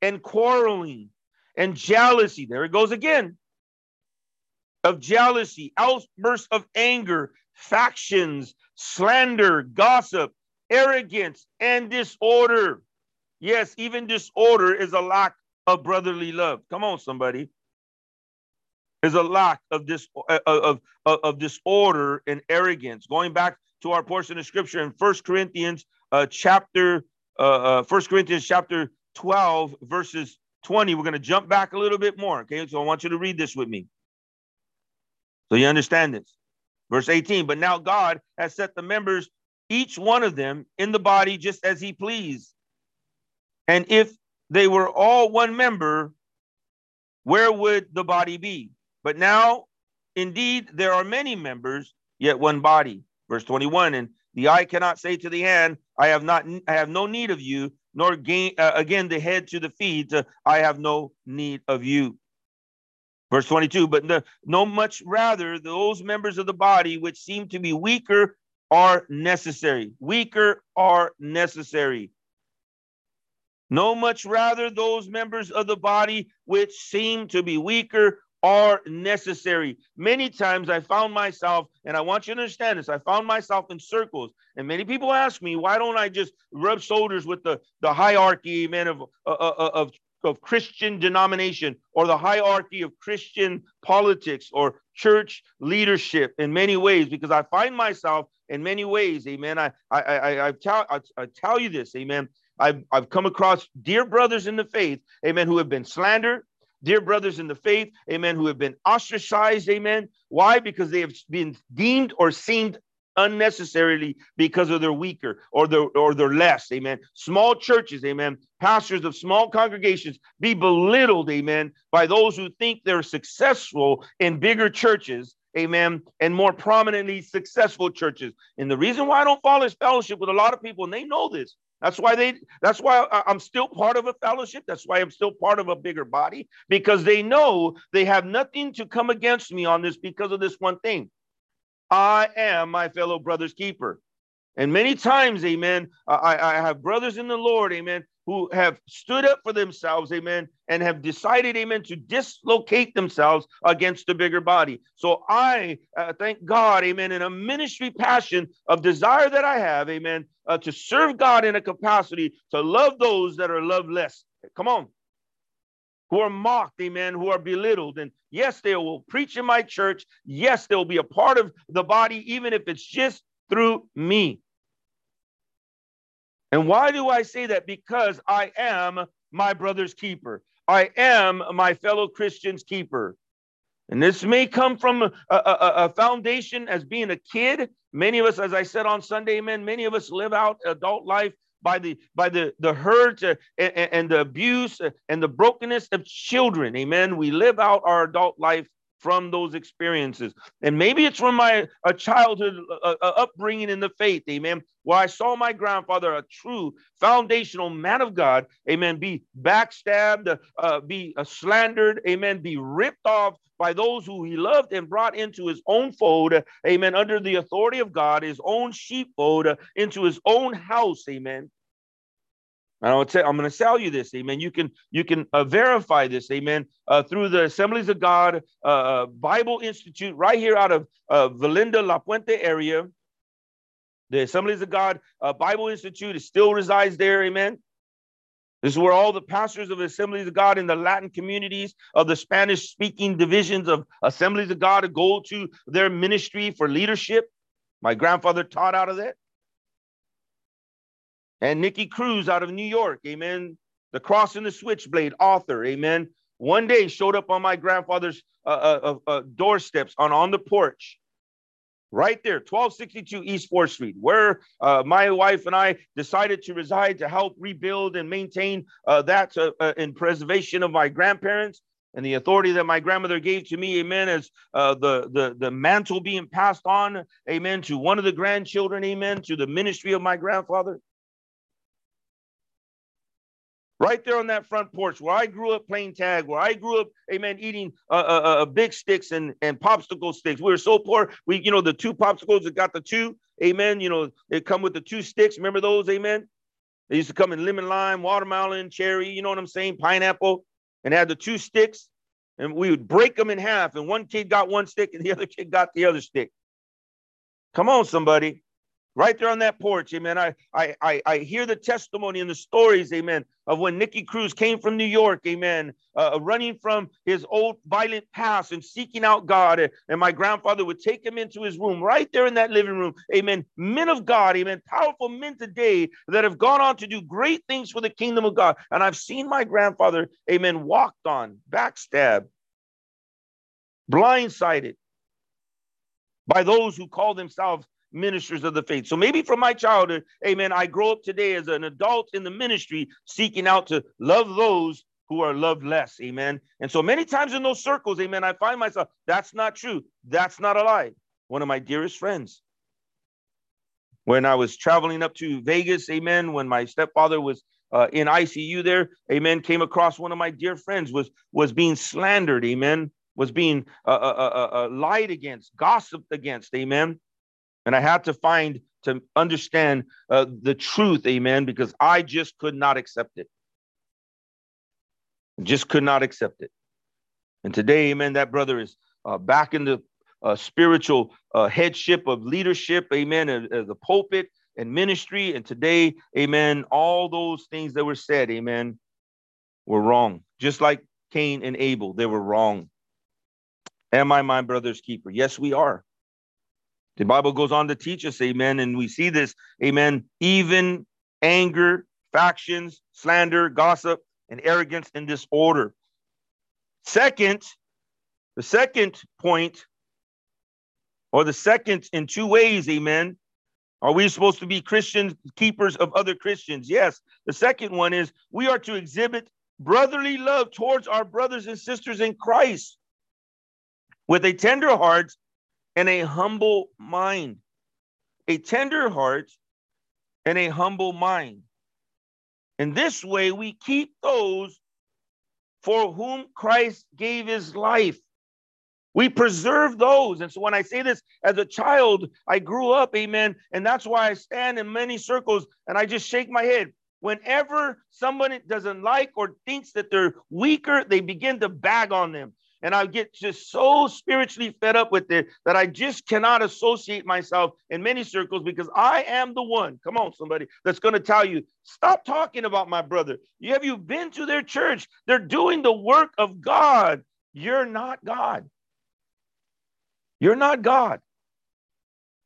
and quarreling and jealousy. There it goes again. Of jealousy, outbursts of anger, factions, slander, gossip, arrogance, and disorder. Yes, even disorder is a lack of brotherly love. Come on, somebody. Is a lack of this uh, of, of, of disorder and arrogance. Going back to our portion of scripture in First Corinthians uh, chapter uh, uh, First Corinthians chapter 12 verses 20. We're going to jump back a little bit more. Okay, so I want you to read this with me. So you understand this. Verse 18, but now God has set the members, each one of them, in the body just as he pleased. And if they were all one member, where would the body be? But now, indeed, there are many members, yet one body. Verse 21, and the eye cannot say to the hand, I have not, I have no need of you, nor gain, uh, again the head to the feet, uh, I have no need of you. Verse 22, but the, no much rather those members of the body which seem to be weaker are necessary. Weaker are necessary. No much rather those members of the body which seem to be weaker are necessary. Many times I found myself, and I want you to understand this, I found myself in circles. And many people ask me, why don't I just rub shoulders with the, the hierarchy, man, of, uh, uh, uh, of, of Christian denomination or the hierarchy of Christian politics or church leadership in many ways? Because I find myself in many ways, amen. I, I, I, I, tell, I, I tell you this, amen. I've, I've come across dear brothers in the faith, amen, who have been slandered, dear brothers in the faith, amen, who have been ostracized, amen. Why? Because they have been deemed or seemed unnecessarily because of their weaker or their or their less amen small churches amen pastors of small congregations be belittled amen by those who think they're successful in bigger churches amen, and more prominently successful churches. And the reason why I don't follow this fellowship with a lot of people, and they know this, that's why they that's why I'm still part of a fellowship. That's why I'm still part of a bigger body because they know they have nothing to come against me on this because of this one thing. I am my fellow brother's keeper. And many times, amen, I, I have brothers in the Lord, amen, who have stood up for themselves, amen, and have decided, amen, to dislocate themselves against the bigger body. So I uh, thank God, amen, in a ministry passion of desire that I have, amen, uh, to serve God in a capacity to love those that are loveless. Come on. Who are mocked, amen, who are belittled. And yes, they will preach in my church. Yes, they'll be a part of the body, even if it's just through me. And why do I say that? Because I am my brother's keeper. I am my fellow Christian's keeper. And this may come from a, a, a, foundation as being a kid. Many of us, as I said on Sunday, amen, many of us live out adult life by the by the the hurt uh, and, and, the abuse and the brokenness of children. Amen. We live out our adult life from those experiences. And maybe it's from my a childhood uh, uh, upbringing in the faith, amen, where I saw my grandfather, a true foundational man of God, amen, be backstabbed, uh, be uh, slandered, amen, be ripped off by those who he loved and brought into his own fold, amen, under the authority of God, his own sheepfold, uh, into his own house, amen. And I'll tell, I'm going to sell you this, amen. You can you can uh, verify this, amen, uh, through the Assemblies of God uh, uh Bible Institute right here out of uh, Valinda La Puente area. The Assemblies of God uh, Bible Institute is still resides there, amen. This is where all the pastors of Assemblies of God in the Latin communities of the Spanish speaking divisions of Assemblies of God go to their ministry for leadership. My grandfather taught out of that and Nicky Cruz out of New York, amen. The Cross and the Switchblade author, amen. One day showed up on my grandfather's uh, uh, uh, uh doorsteps on, on the porch, right there, 1262 East 4th Street, where uh, my wife and I decided to reside to help rebuild and maintain uh, that in preservation of my grandparents and the authority that my grandmother gave to me, amen, as the, the, the mantle being passed on, amen, to one of the grandchildren, amen, to the ministry of my grandfather. Right there on that front porch where I grew up playing tag, where I grew up, amen, eating uh, uh, uh, big sticks and, and popsicle sticks. We were so poor. We, you know, the two popsicles that got the two, amen. You know, they come with the two sticks. Remember those, amen? They used to come in lemon, lime, watermelon, cherry, you know what I'm saying? Pineapple, and had the two sticks. And we would break them in half, and one kid got one stick, and the other kid got the other stick. Come on, somebody right there on that porch, amen. I, I, I, I hear the testimony and the stories, amen, of when Nicky Cruz came from New York, amen, uh, running from his old violent past and seeking out God. And my grandfather would take him into his room right there in that living room, amen. Men of God, amen, powerful men today that have gone on to do great things for the kingdom of God. And I've seen my grandfather, amen, walked on, backstabbed, blindsided by those who call themselves ministers of the faith. So maybe from my childhood, amen, I grow up today as an adult in the ministry, seeking out to love those who are loved less. Amen. And so many times in those circles, amen, I find myself, that's not true. That's not a lie. One of my dearest friends. When I was traveling up to Vegas, amen, when my stepfather was uh, in ICU there, amen, came across one of my dear friends, was, was being slandered, amen, was being uh, uh, uh, uh lied against, gossiped against, amen. And I had to find to understand uh, the truth, amen, because I just could not accept it. Just could not accept it. And today, amen, that brother is uh, back in the uh, spiritual uh, headship of leadership, amen, the pulpit and ministry. And today, amen, all those things that were said, amen, were wrong. Just like Cain and Abel, they were wrong. Am I my brother's keeper? Yes, we are. The Bible goes on to teach us, amen, and we see this, amen, even anger, factions, slander, gossip, and arrogance in this order. Second, the second point, or the second in two ways, amen. Are we supposed to be Christians, keepers of other Christians? Yes. The second one is we are to exhibit brotherly love towards our brothers and sisters in Christ with a tender heart and a humble mind. A tender heart and a humble mind. In this way, we keep those for whom Christ gave his life. We preserve those. And so when I say this as a child, I grew up, amen. And that's why I stand in many circles and I just shake my head. Whenever somebody doesn't like or thinks that they're weaker, they begin to bag on them. And I get just so spiritually fed up with it that I just cannot associate myself in many circles because I am the one. Come on, somebody that's going to tell you, stop talking about my brother. You have you been to their church? They're doing the work of God. You're not God. You're not God.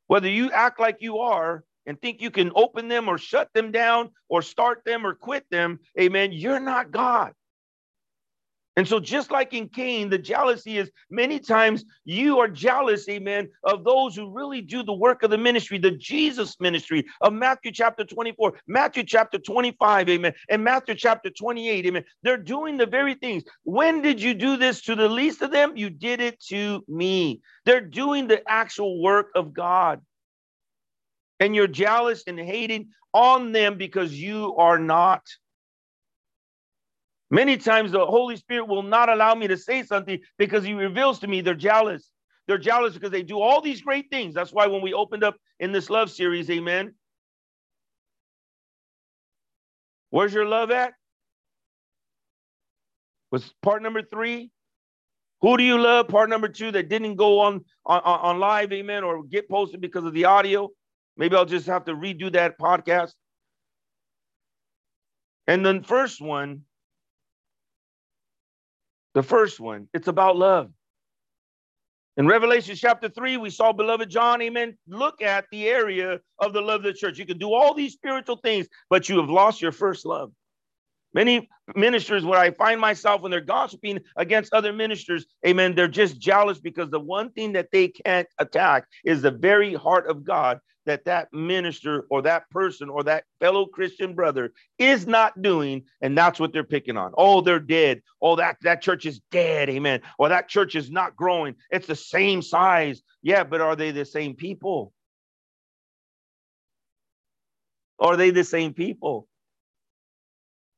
Whether you act like you are and think you can open them or shut them down or start them or quit them, amen, you're not God. And so, just like in Cain, the jealousy is many times you are jealous, amen, of those who really do the work of the ministry, the Jesus ministry of Matthew chapter 24, Matthew chapter 25, amen, and Matthew chapter 28, amen. They're doing the very things. When did you do this to the least of them? You did it to me. They're doing the actual work of God. And you're jealous and hating on them because you are not. Many times the Holy Spirit will not allow me to say something because he reveals to me they're jealous. They're jealous because they do all these great things. That's why when we opened up in this love series, amen. Where's your love at? Was part number three. Who do you love? Part number two that didn't go on, on, on live, amen, or get posted because of the audio. Maybe I'll just have to redo that podcast. And then first one, the first one, it's about love. In Revelation chapter 3, we saw beloved John, amen, look at the area of the love of the church. You can do all these spiritual things, but you have lost your first love. Many ministers, where I find myself when they're gossiping against other ministers, amen, they're just jealous because the one thing that they can't attack is the very heart of God that that minister or that person or that fellow Christian brother is not doing, and that's what they're picking on. Oh, they're dead. Oh, that, that church is dead. Amen. Or that church is not growing. It's the same size. Yeah, but are they the same people? Are they the same people?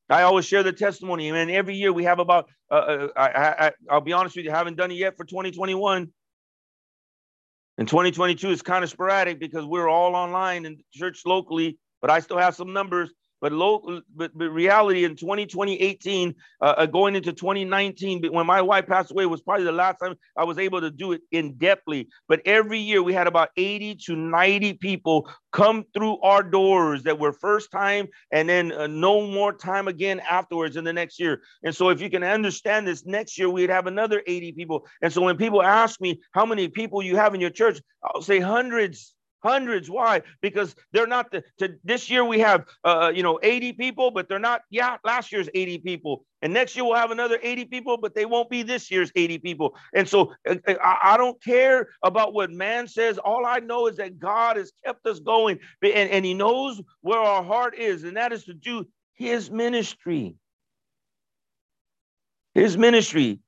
I always share the testimony, and every year we have about. Uh, uh I, I, I'll be honest with you, haven't done it yet for 2021, and 2022 is kind of sporadic because we're all online in church locally, but I still have some numbers. But local, but, but reality in 2020, 18, uh, uh, going into 2019, when my wife passed away, was probably the last time I was able to do it in depthly. But every year we had about 80 to 90 people come through our doors that were first time and then uh, no more time again afterwards in the next year. And so if you can understand this, next year we'd have another 80 people. And so when people ask me how many people you have in your church, I'll say hundreds hundreds. Why? Because they're not the to this year we have uh you know 80 people but they're not yeah last year's 80 people. And next year we'll have another 80 people but they won't be this year's 80 people. And so uh, uh, I, I don't care about what man says. All i know is that god has kept us going. And, and he knows where our heart is and that is to do his ministry. His ministry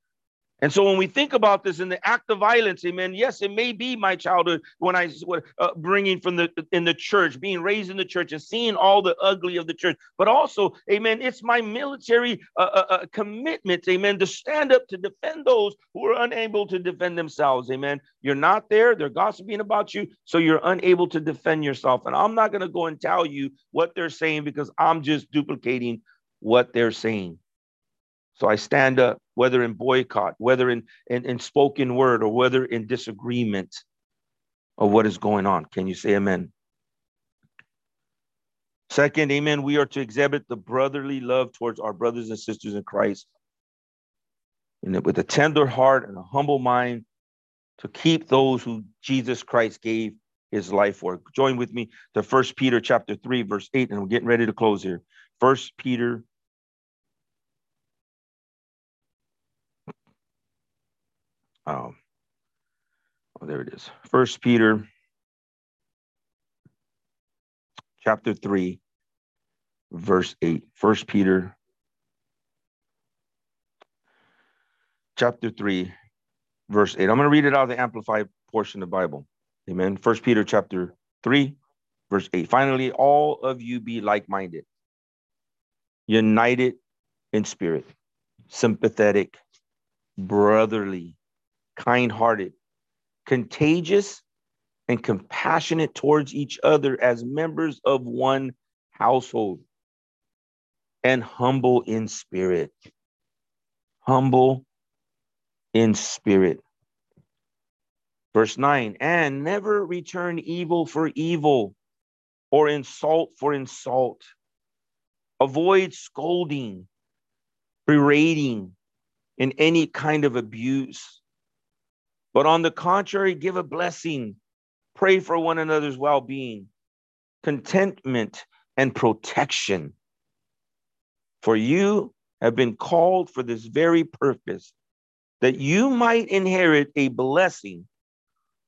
and so when we think about this in the act of violence, amen, yes, it may be my childhood when I uh, bringing from the in the church, being raised in the church and seeing all the ugly of the church, but also, amen, it's my military uh, uh, uh, commitment, amen, to stand up to defend those who are unable to defend themselves, amen. You're not there, they're gossiping about you, so you're unable to defend yourself. And I'm not going to go and tell you what they're saying because I'm just duplicating what they're saying. So I stand up, whether in boycott, whether in, in, in spoken word, or whether in disagreement of what is going on. Can you say amen? Second, amen, we are to exhibit the brotherly love towards our brothers and sisters in Christ. And with a tender heart and a humble mind to keep those who Jesus Christ gave his life for. Join with me to First Peter chapter 3, verse 8, and we're getting ready to close here. First Peter Um, oh, there it is. First Peter chapter 3, verse 8. First Peter chapter 3, verse 8. I'm going to read it out of the Amplified portion of the Bible. Amen. First Peter chapter 3, verse 8. Finally, all of you be like-minded, united in spirit, sympathetic, brotherly, kind-hearted, contagious, and compassionate towards each other as members of one household, and humble in spirit. Humble in spirit. Verse 9, and never return evil for evil or insult for insult. Avoid scolding, berating, and any kind of abuse. But on the contrary, give a blessing, pray for one another's well being, contentment, and protection. For you have been called for this very purpose, that you might inherit a blessing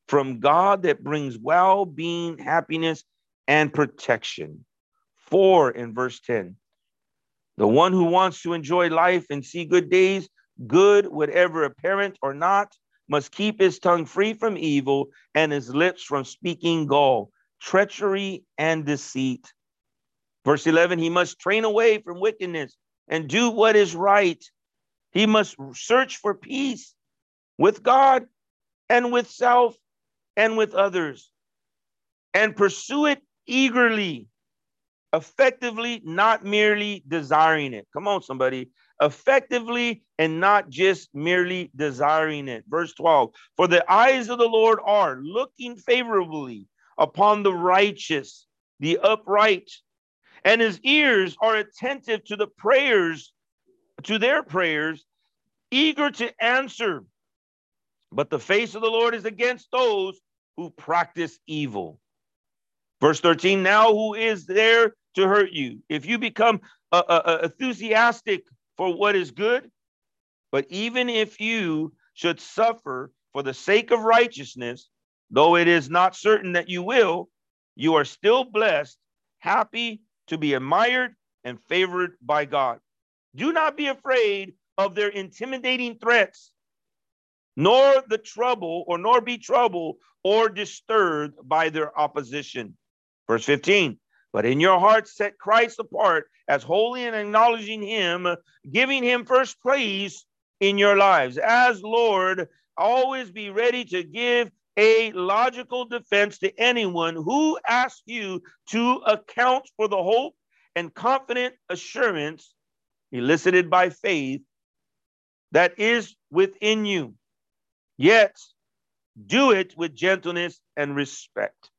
from God that brings well being, happiness, and protection. For in verse 10, the one who wants to enjoy life and see good days, good, whatever apparent or not, must keep his tongue free from evil and his lips from speaking gall, treachery, and deceit. Verse 11, he must train away from wickedness and do what is right. He must search for peace with God and with self and with others and pursue it eagerly, effectively, not merely desiring it. Come on, somebody. Effectively and not just merely desiring it. Verse 12 For the eyes of the Lord are looking favorably upon the righteous, the upright, and his ears are attentive to the prayers, to their prayers, eager to answer. But the face of the Lord is against those who practice evil. Verse 13, now who is there to hurt you? If you become uh, uh, uh, enthusiastic for what is good, but even if you should suffer for the sake of righteousness, though it is not certain that you will, you are still blessed, happy to be admired and favored by God. Do not be afraid of their intimidating threats, nor the trouble, or nor be troubled or disturbed by their opposition. Verse 15, but in your heart, set Christ apart as holy and acknowledging him, giving him first place in your lives. As Lord, always be ready to give a logical defense to anyone who asks you to account for the hope and confident assurance elicited by faith that is within you. Yet do it with gentleness and respect.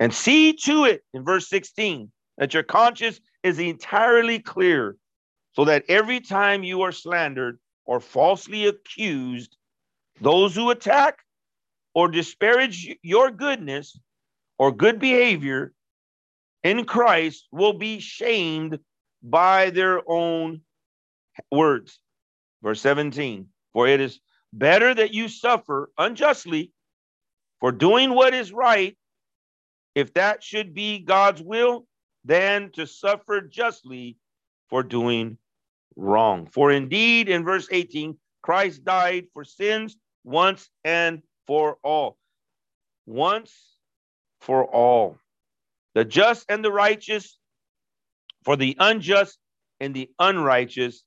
And see to it in verse 16 that your conscience is entirely clear, so that every time you are slandered or falsely accused, those who attack or disparage your goodness or good behavior in Christ will be shamed by their own words. Verse 17 For it is better that you suffer unjustly for doing what is right, if that should be God's will, than to suffer justly for doing wrong. For indeed, in verse 18, Christ died for sins once and for all. Once for all. The just and the righteous, for the unjust and the unrighteous,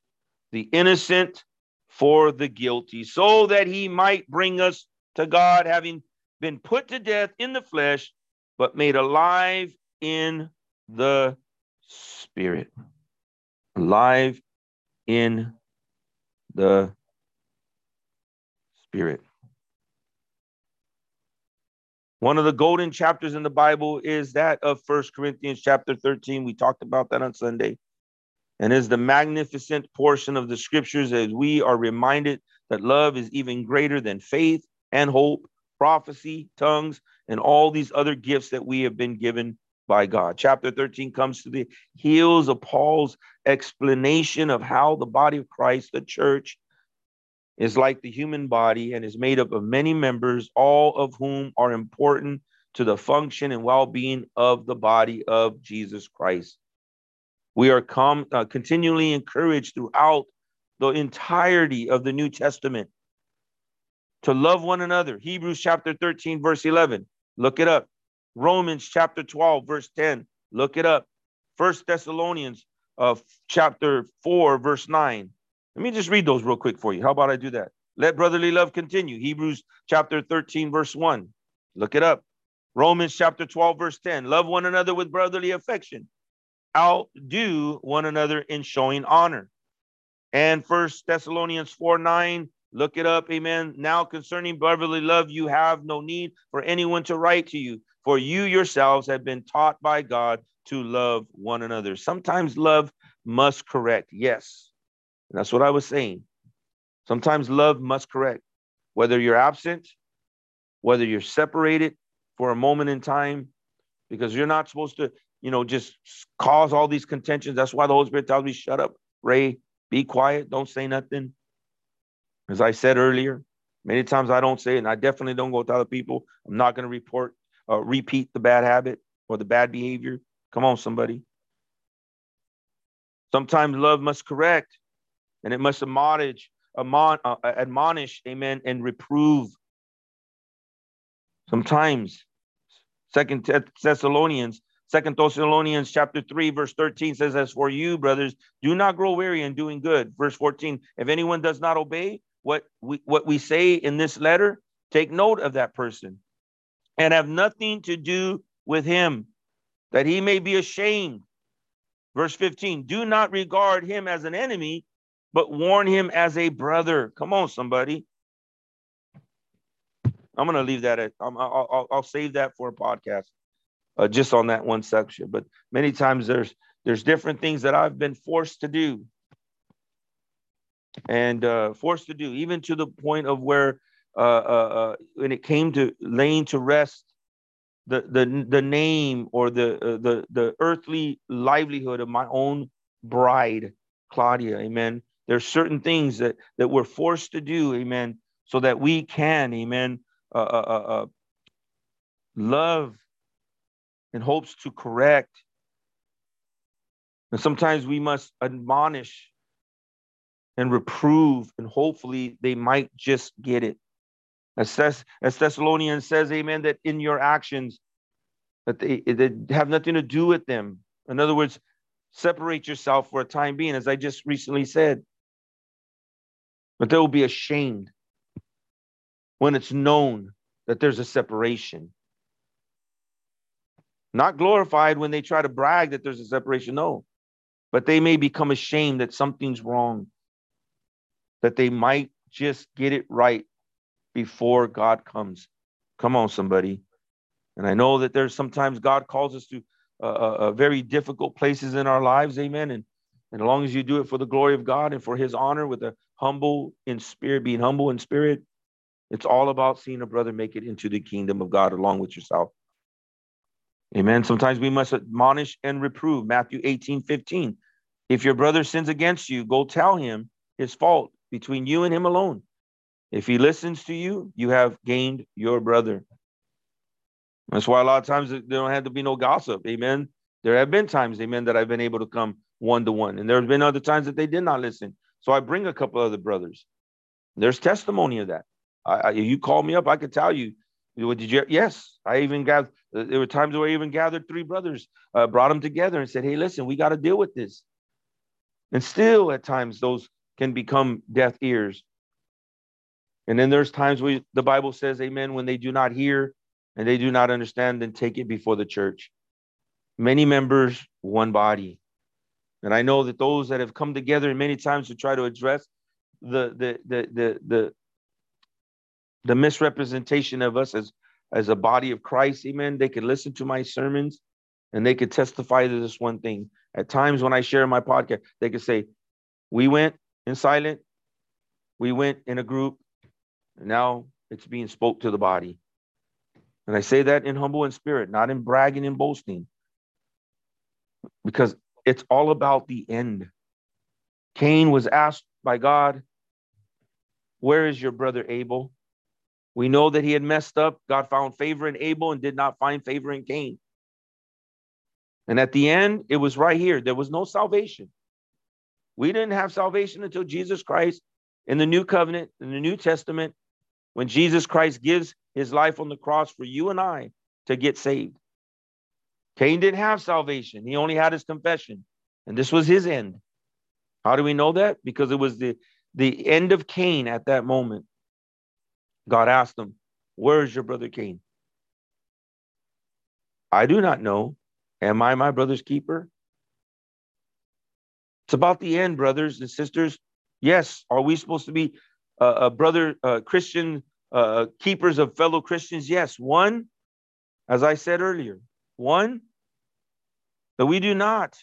the innocent for the guilty, so that he might bring us to God, having been put to death in the flesh, but made alive in the spirit. Alive in the spirit. One of the golden chapters in the Bible is that of First Corinthians chapter 13. We talked about that on Sunday. And is the magnificent portion of the scriptures as we are reminded that love is even greater than faith and hope, prophecy, tongues, and all these other gifts that we have been given by God. Chapter 13 comes to the heels of Paul's explanation of how the body of Christ, the church, is like the human body and is made up of many members, all of whom are important to the function and well being of the body of Jesus Christ. We are com- uh, continually encouraged throughout the entirety of the New Testament to love one another. Hebrews chapter 13, verse 11. Look it up. Romans chapter 12, verse 10. Look it up. First Thessalonians uh, chapter 4, verse 9. Let me just read those real quick for you. How about I do that? Let brotherly love continue. Hebrews chapter 13, verse 1. Look it up. Romans chapter 12, verse 10. Love one another with brotherly affection. Outdo one another in showing honor. And First Thessalonians 4, 9. Look it up. Amen. Now concerning brotherly love, you have no need for anyone to write to you, for you yourselves have been taught by God to love one another. Sometimes love must correct. Yes. That's what I was saying. Sometimes love must correct. Whether you're absent, whether you're separated for a moment in time, because you're not supposed to, you know, just cause all these contentions. That's why the Holy Spirit tells me, shut up, Ray, be quiet, don't say nothing. As I said earlier, many times I don't say and I definitely don't go other people. I'm not going to report, uh, repeat the bad habit or the bad behavior. Come on, somebody. Sometimes love must correct, and it must admonish, admon, uh, admonish, amen, and reprove. Sometimes, Second Thessalonians, Second Thessalonians chapter 3, verse 13 says, As for you, brothers, do not grow weary in doing good. Verse 14, if anyone does not obey what we what we say in this letter, take note of that person and have nothing to do with him, that he may be ashamed. Verse 15, do not regard him as an enemy, but warn him as a brother. Come on, somebody. I'm going to leave that at, I'll, I'll, I'll save that for a podcast uh, just on that one section. But many times there's, there's different things that I've been forced to do and uh, forced to do, even to the point of where uh, uh, uh when it came to laying to rest the the the name or the uh, the the earthly livelihood of my own bride, Claudia. Amen. There's certain things that that we're forced to do. Amen. So that we can, amen, uh, uh, love and hopes to correct. And sometimes we must admonish and reprove, and hopefully they might just get it. As, Thess- as Thessalonians says, amen, that in your actions, that they, they have nothing to do with them. In other words, separate yourself for a time being, as I just recently said. But they will be ashamed when it's known that there's a separation. Not glorified when they try to brag that there's a separation, no. But they may become ashamed that something's wrong that they might just get it right before God comes. Come on, somebody. And I know that there's sometimes God calls us to uh, uh, uh, very difficult places in our lives. Amen. And, and as long as you do it for the glory of God and for his honor with a humble in spirit, being humble in spirit, it's all about seeing a brother make it into the kingdom of God along with yourself. Amen. Sometimes we must admonish and reprove. Matthew 18, 15. If your brother sins against you, go tell him his fault between you and him alone. If he listens to you, you have gained your brother. That's why a lot of times there don't have to be no gossip. Amen. There have been times, amen, that I've been able to come one to one. And there have been other times that they did not listen. So I bring a couple other brothers. There's testimony of that. I, I, you call me up, I could tell you. Did you? Yes, I even got. There were times where I even gathered three brothers, uh, brought them together, and said, "Hey, listen, we got to deal with this." And still, at times, those can become deaf ears. And then there's times where the Bible says, Amen, when they do not hear and they do not understand, then take it before the church. Many members, one body. And I know that those that have come together many times to try to address the the the the the, the misrepresentation of us as as a body of Christ, amen. They could listen to my sermons and they could testify to this one thing. At times when I share my podcast, they could say, We went in silent. We went in a group. now it's being spoke to the body. And I say that in humble in spirit, not in bragging and boasting, because it's all about the end. Cain was asked by God, Where is your brother Abel? We know that he had messed up. God found favor in Abel and did not find favor in Cain. And at the end, it was right here. There was no salvation. We didn't have salvation until Jesus Christ in the new covenant, in the New Testament, when Jesus Christ gives his life on the cross for you and I to get saved. Cain didn't have salvation, he only had his confession, and this was his end. How do we know that? Because it was the, the end of Cain at that moment. God asked him, Where's your brother Cain? I do not know. Am I my brother's keeper? It's about the end, brothers and sisters. Yes, are we supposed to be a uh, uh, brother uh, Christian uh, keepers of fellow Christians? Yes. One, as I said earlier, one, that we do not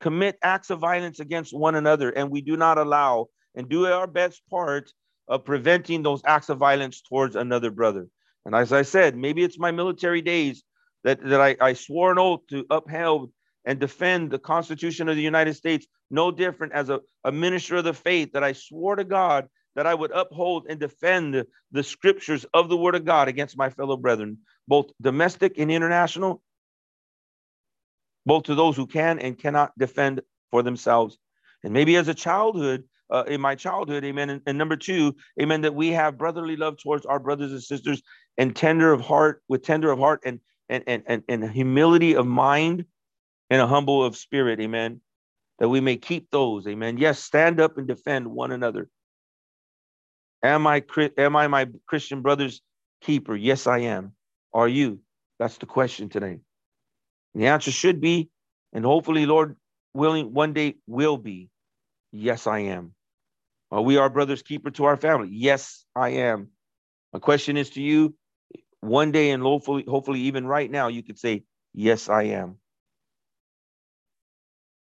commit acts of violence against one another, and we do not allow and do our best part of preventing those acts of violence towards another brother. And as I said, maybe it's my military days that, that I, I swore an oath to uphold and defend the Constitution of the United States, no different as a, a minister of the faith, that I swore to God that I would uphold and defend the, the scriptures of the word of God against my fellow brethren, both domestic and international, both to those who can and cannot defend for themselves. And maybe as a childhood, uh, in my childhood, amen. And, and, number two, amen, that we have brotherly love towards our brothers and sisters and tender of heart, with tender of heart and and and and, and humility of mind and a humble of spirit, amen. That we may keep those, amen. Yes, stand up and defend one another. Am I am I my Christian brother's keeper? Yes, I am. Are you? That's the question today. And the answer should be, and hopefully, Lord willing, one day will be, yes, I am. Are we our brother's keeper to our family? Yes, I am. My question is to you one day, and hopefully, hopefully, even right now, you could say, Yes, I am.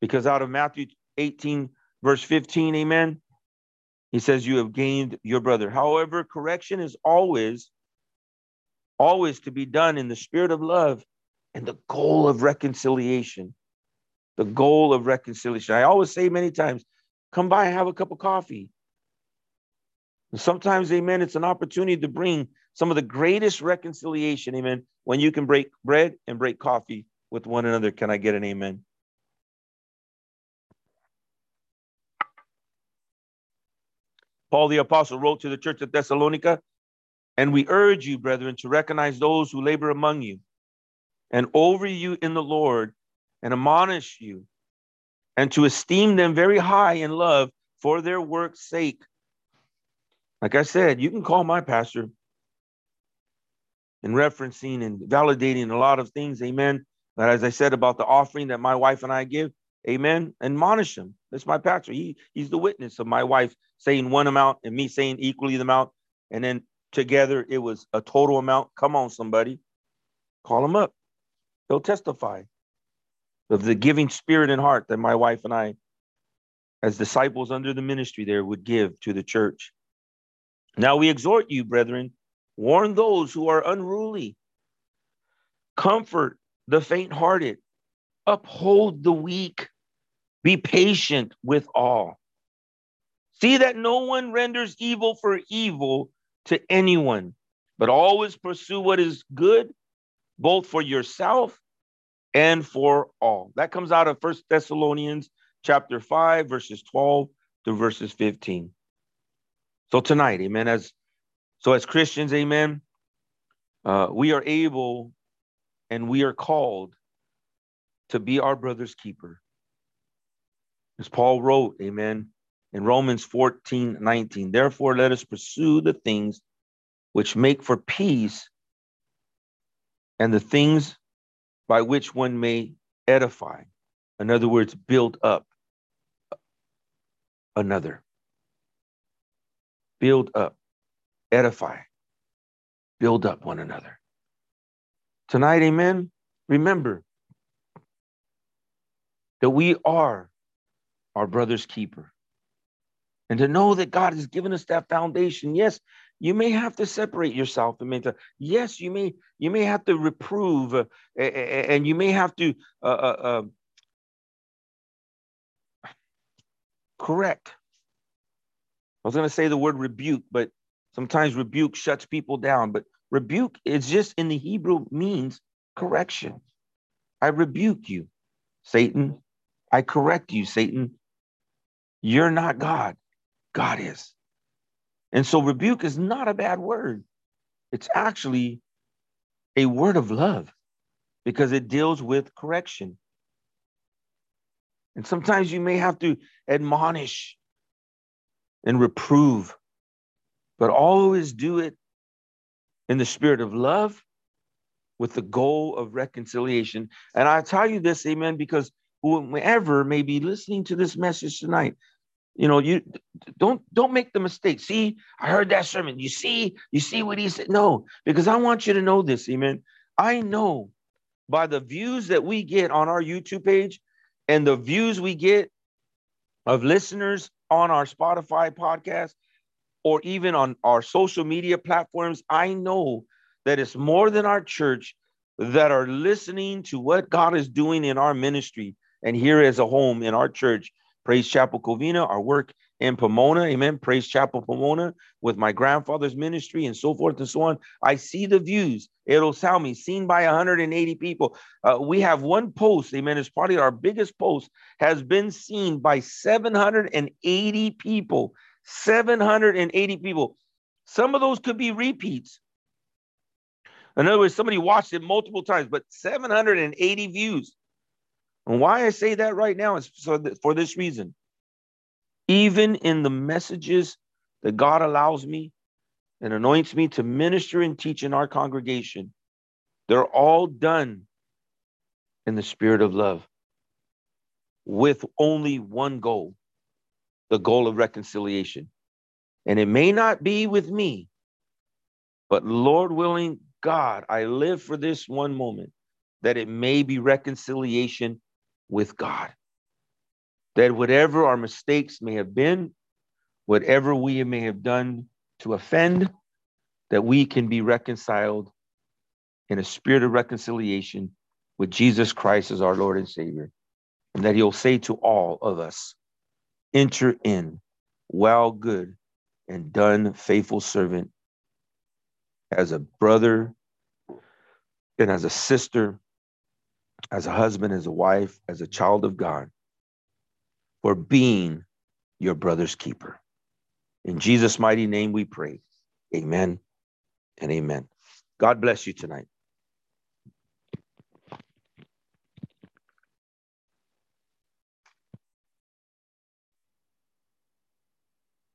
Because out of Matthew 18, verse 15, amen, he says, You have gained your brother. However, correction is always, always to be done in the spirit of love and the goal of reconciliation. The goal of reconciliation. I always say many times, come by and have a cup of coffee. And sometimes, amen, it's an opportunity to bring some of the greatest reconciliation, amen, when you can break bread and break coffee with one another. Can I get an amen? Paul the Apostle wrote to the church at Thessalonica, and we urge you, brethren, to recognize those who labor among you and over you in the Lord and admonish you, and to esteem them very high in love for their work's sake. Like I said, you can call my pastor and referencing and validating a lot of things, amen. But as I said about the offering that my wife and I give, amen, admonish him. That's my pastor. He, he's the witness of my wife saying one amount and me saying equally the amount. And then together it was a total amount. Come on, somebody. Call him up. He'll testify of the giving spirit and heart that my wife and I, as disciples under the ministry there, would give to the church. Now we exhort you, brethren, warn those who are unruly, comfort the faint hearted, uphold the weak, be patient with all. See that no one renders evil for evil to anyone, but always pursue what is good, both for yourself and for all. That comes out of First Thessalonians chapter 5, verses 12 to verses 15. So tonight, amen, as so as Christians, amen, uh, we are able and we are called to be our brother's keeper. As Paul wrote, amen, in Romans 14, 19, therefore let us pursue the things which make for peace and the things by which one may edify. In other words, build up another. Build up, edify, build up one another. Tonight, amen. Remember that we are our brother's keeper. And to know that God has given us that foundation. Yes, you may have to separate yourself and mentor. Yes, you may you may have to reprove, uh, and you may have to uh, uh, um, correct. I was going to say the word rebuke, but sometimes rebuke shuts people down. But rebuke is just in the Hebrew means correction. I rebuke you, Satan. I correct you, Satan. You're not God. God is. And so rebuke is not a bad word. It's actually a word of love because it deals with correction. And sometimes you may have to admonish and reprove, but always do it in the spirit of love with the goal of reconciliation. And I tell you this, amen, because whoever may be listening to this message tonight, you know, you don't don't make the mistake. See, I heard that sermon. You see, you see what he said. No, because I want you to know this, amen. I know by the views that we get on our YouTube page and the views we get of listeners on our Spotify podcast or even on our social media platforms, I know that it's more than our church that are listening to what God is doing in our ministry and here as a home in our church Praise Chapel Covina, our work in Pomona, amen. Praise Chapel Pomona with my grandfather's ministry and so forth and so on. I see the views. It'll sound me seen by 180 people. Uh, we have one post, amen. It's probably our biggest post, has been seen by 780 people. 780 people. Some of those could be repeats. In other words, somebody watched it multiple times, but 780 views. And why I say that right now is for, for this reason. Even in the messages that God allows me and anoints me to minister and teach in our congregation, they're all done in the spirit of love with only one goal the goal of reconciliation. And it may not be with me, but Lord willing, God, I live for this one moment that it may be reconciliation with God. That whatever our mistakes may have been, whatever we may have done to offend, that we can be reconciled in a spirit of reconciliation with Jesus Christ as our Lord and Savior. And that He'll say to all of us, Enter in, well, good, and done, faithful servant, as a brother and as a sister as a husband, as a wife, as a child of God, for being your brother's keeper. In Jesus' mighty name we pray. Amen and amen. God bless you tonight.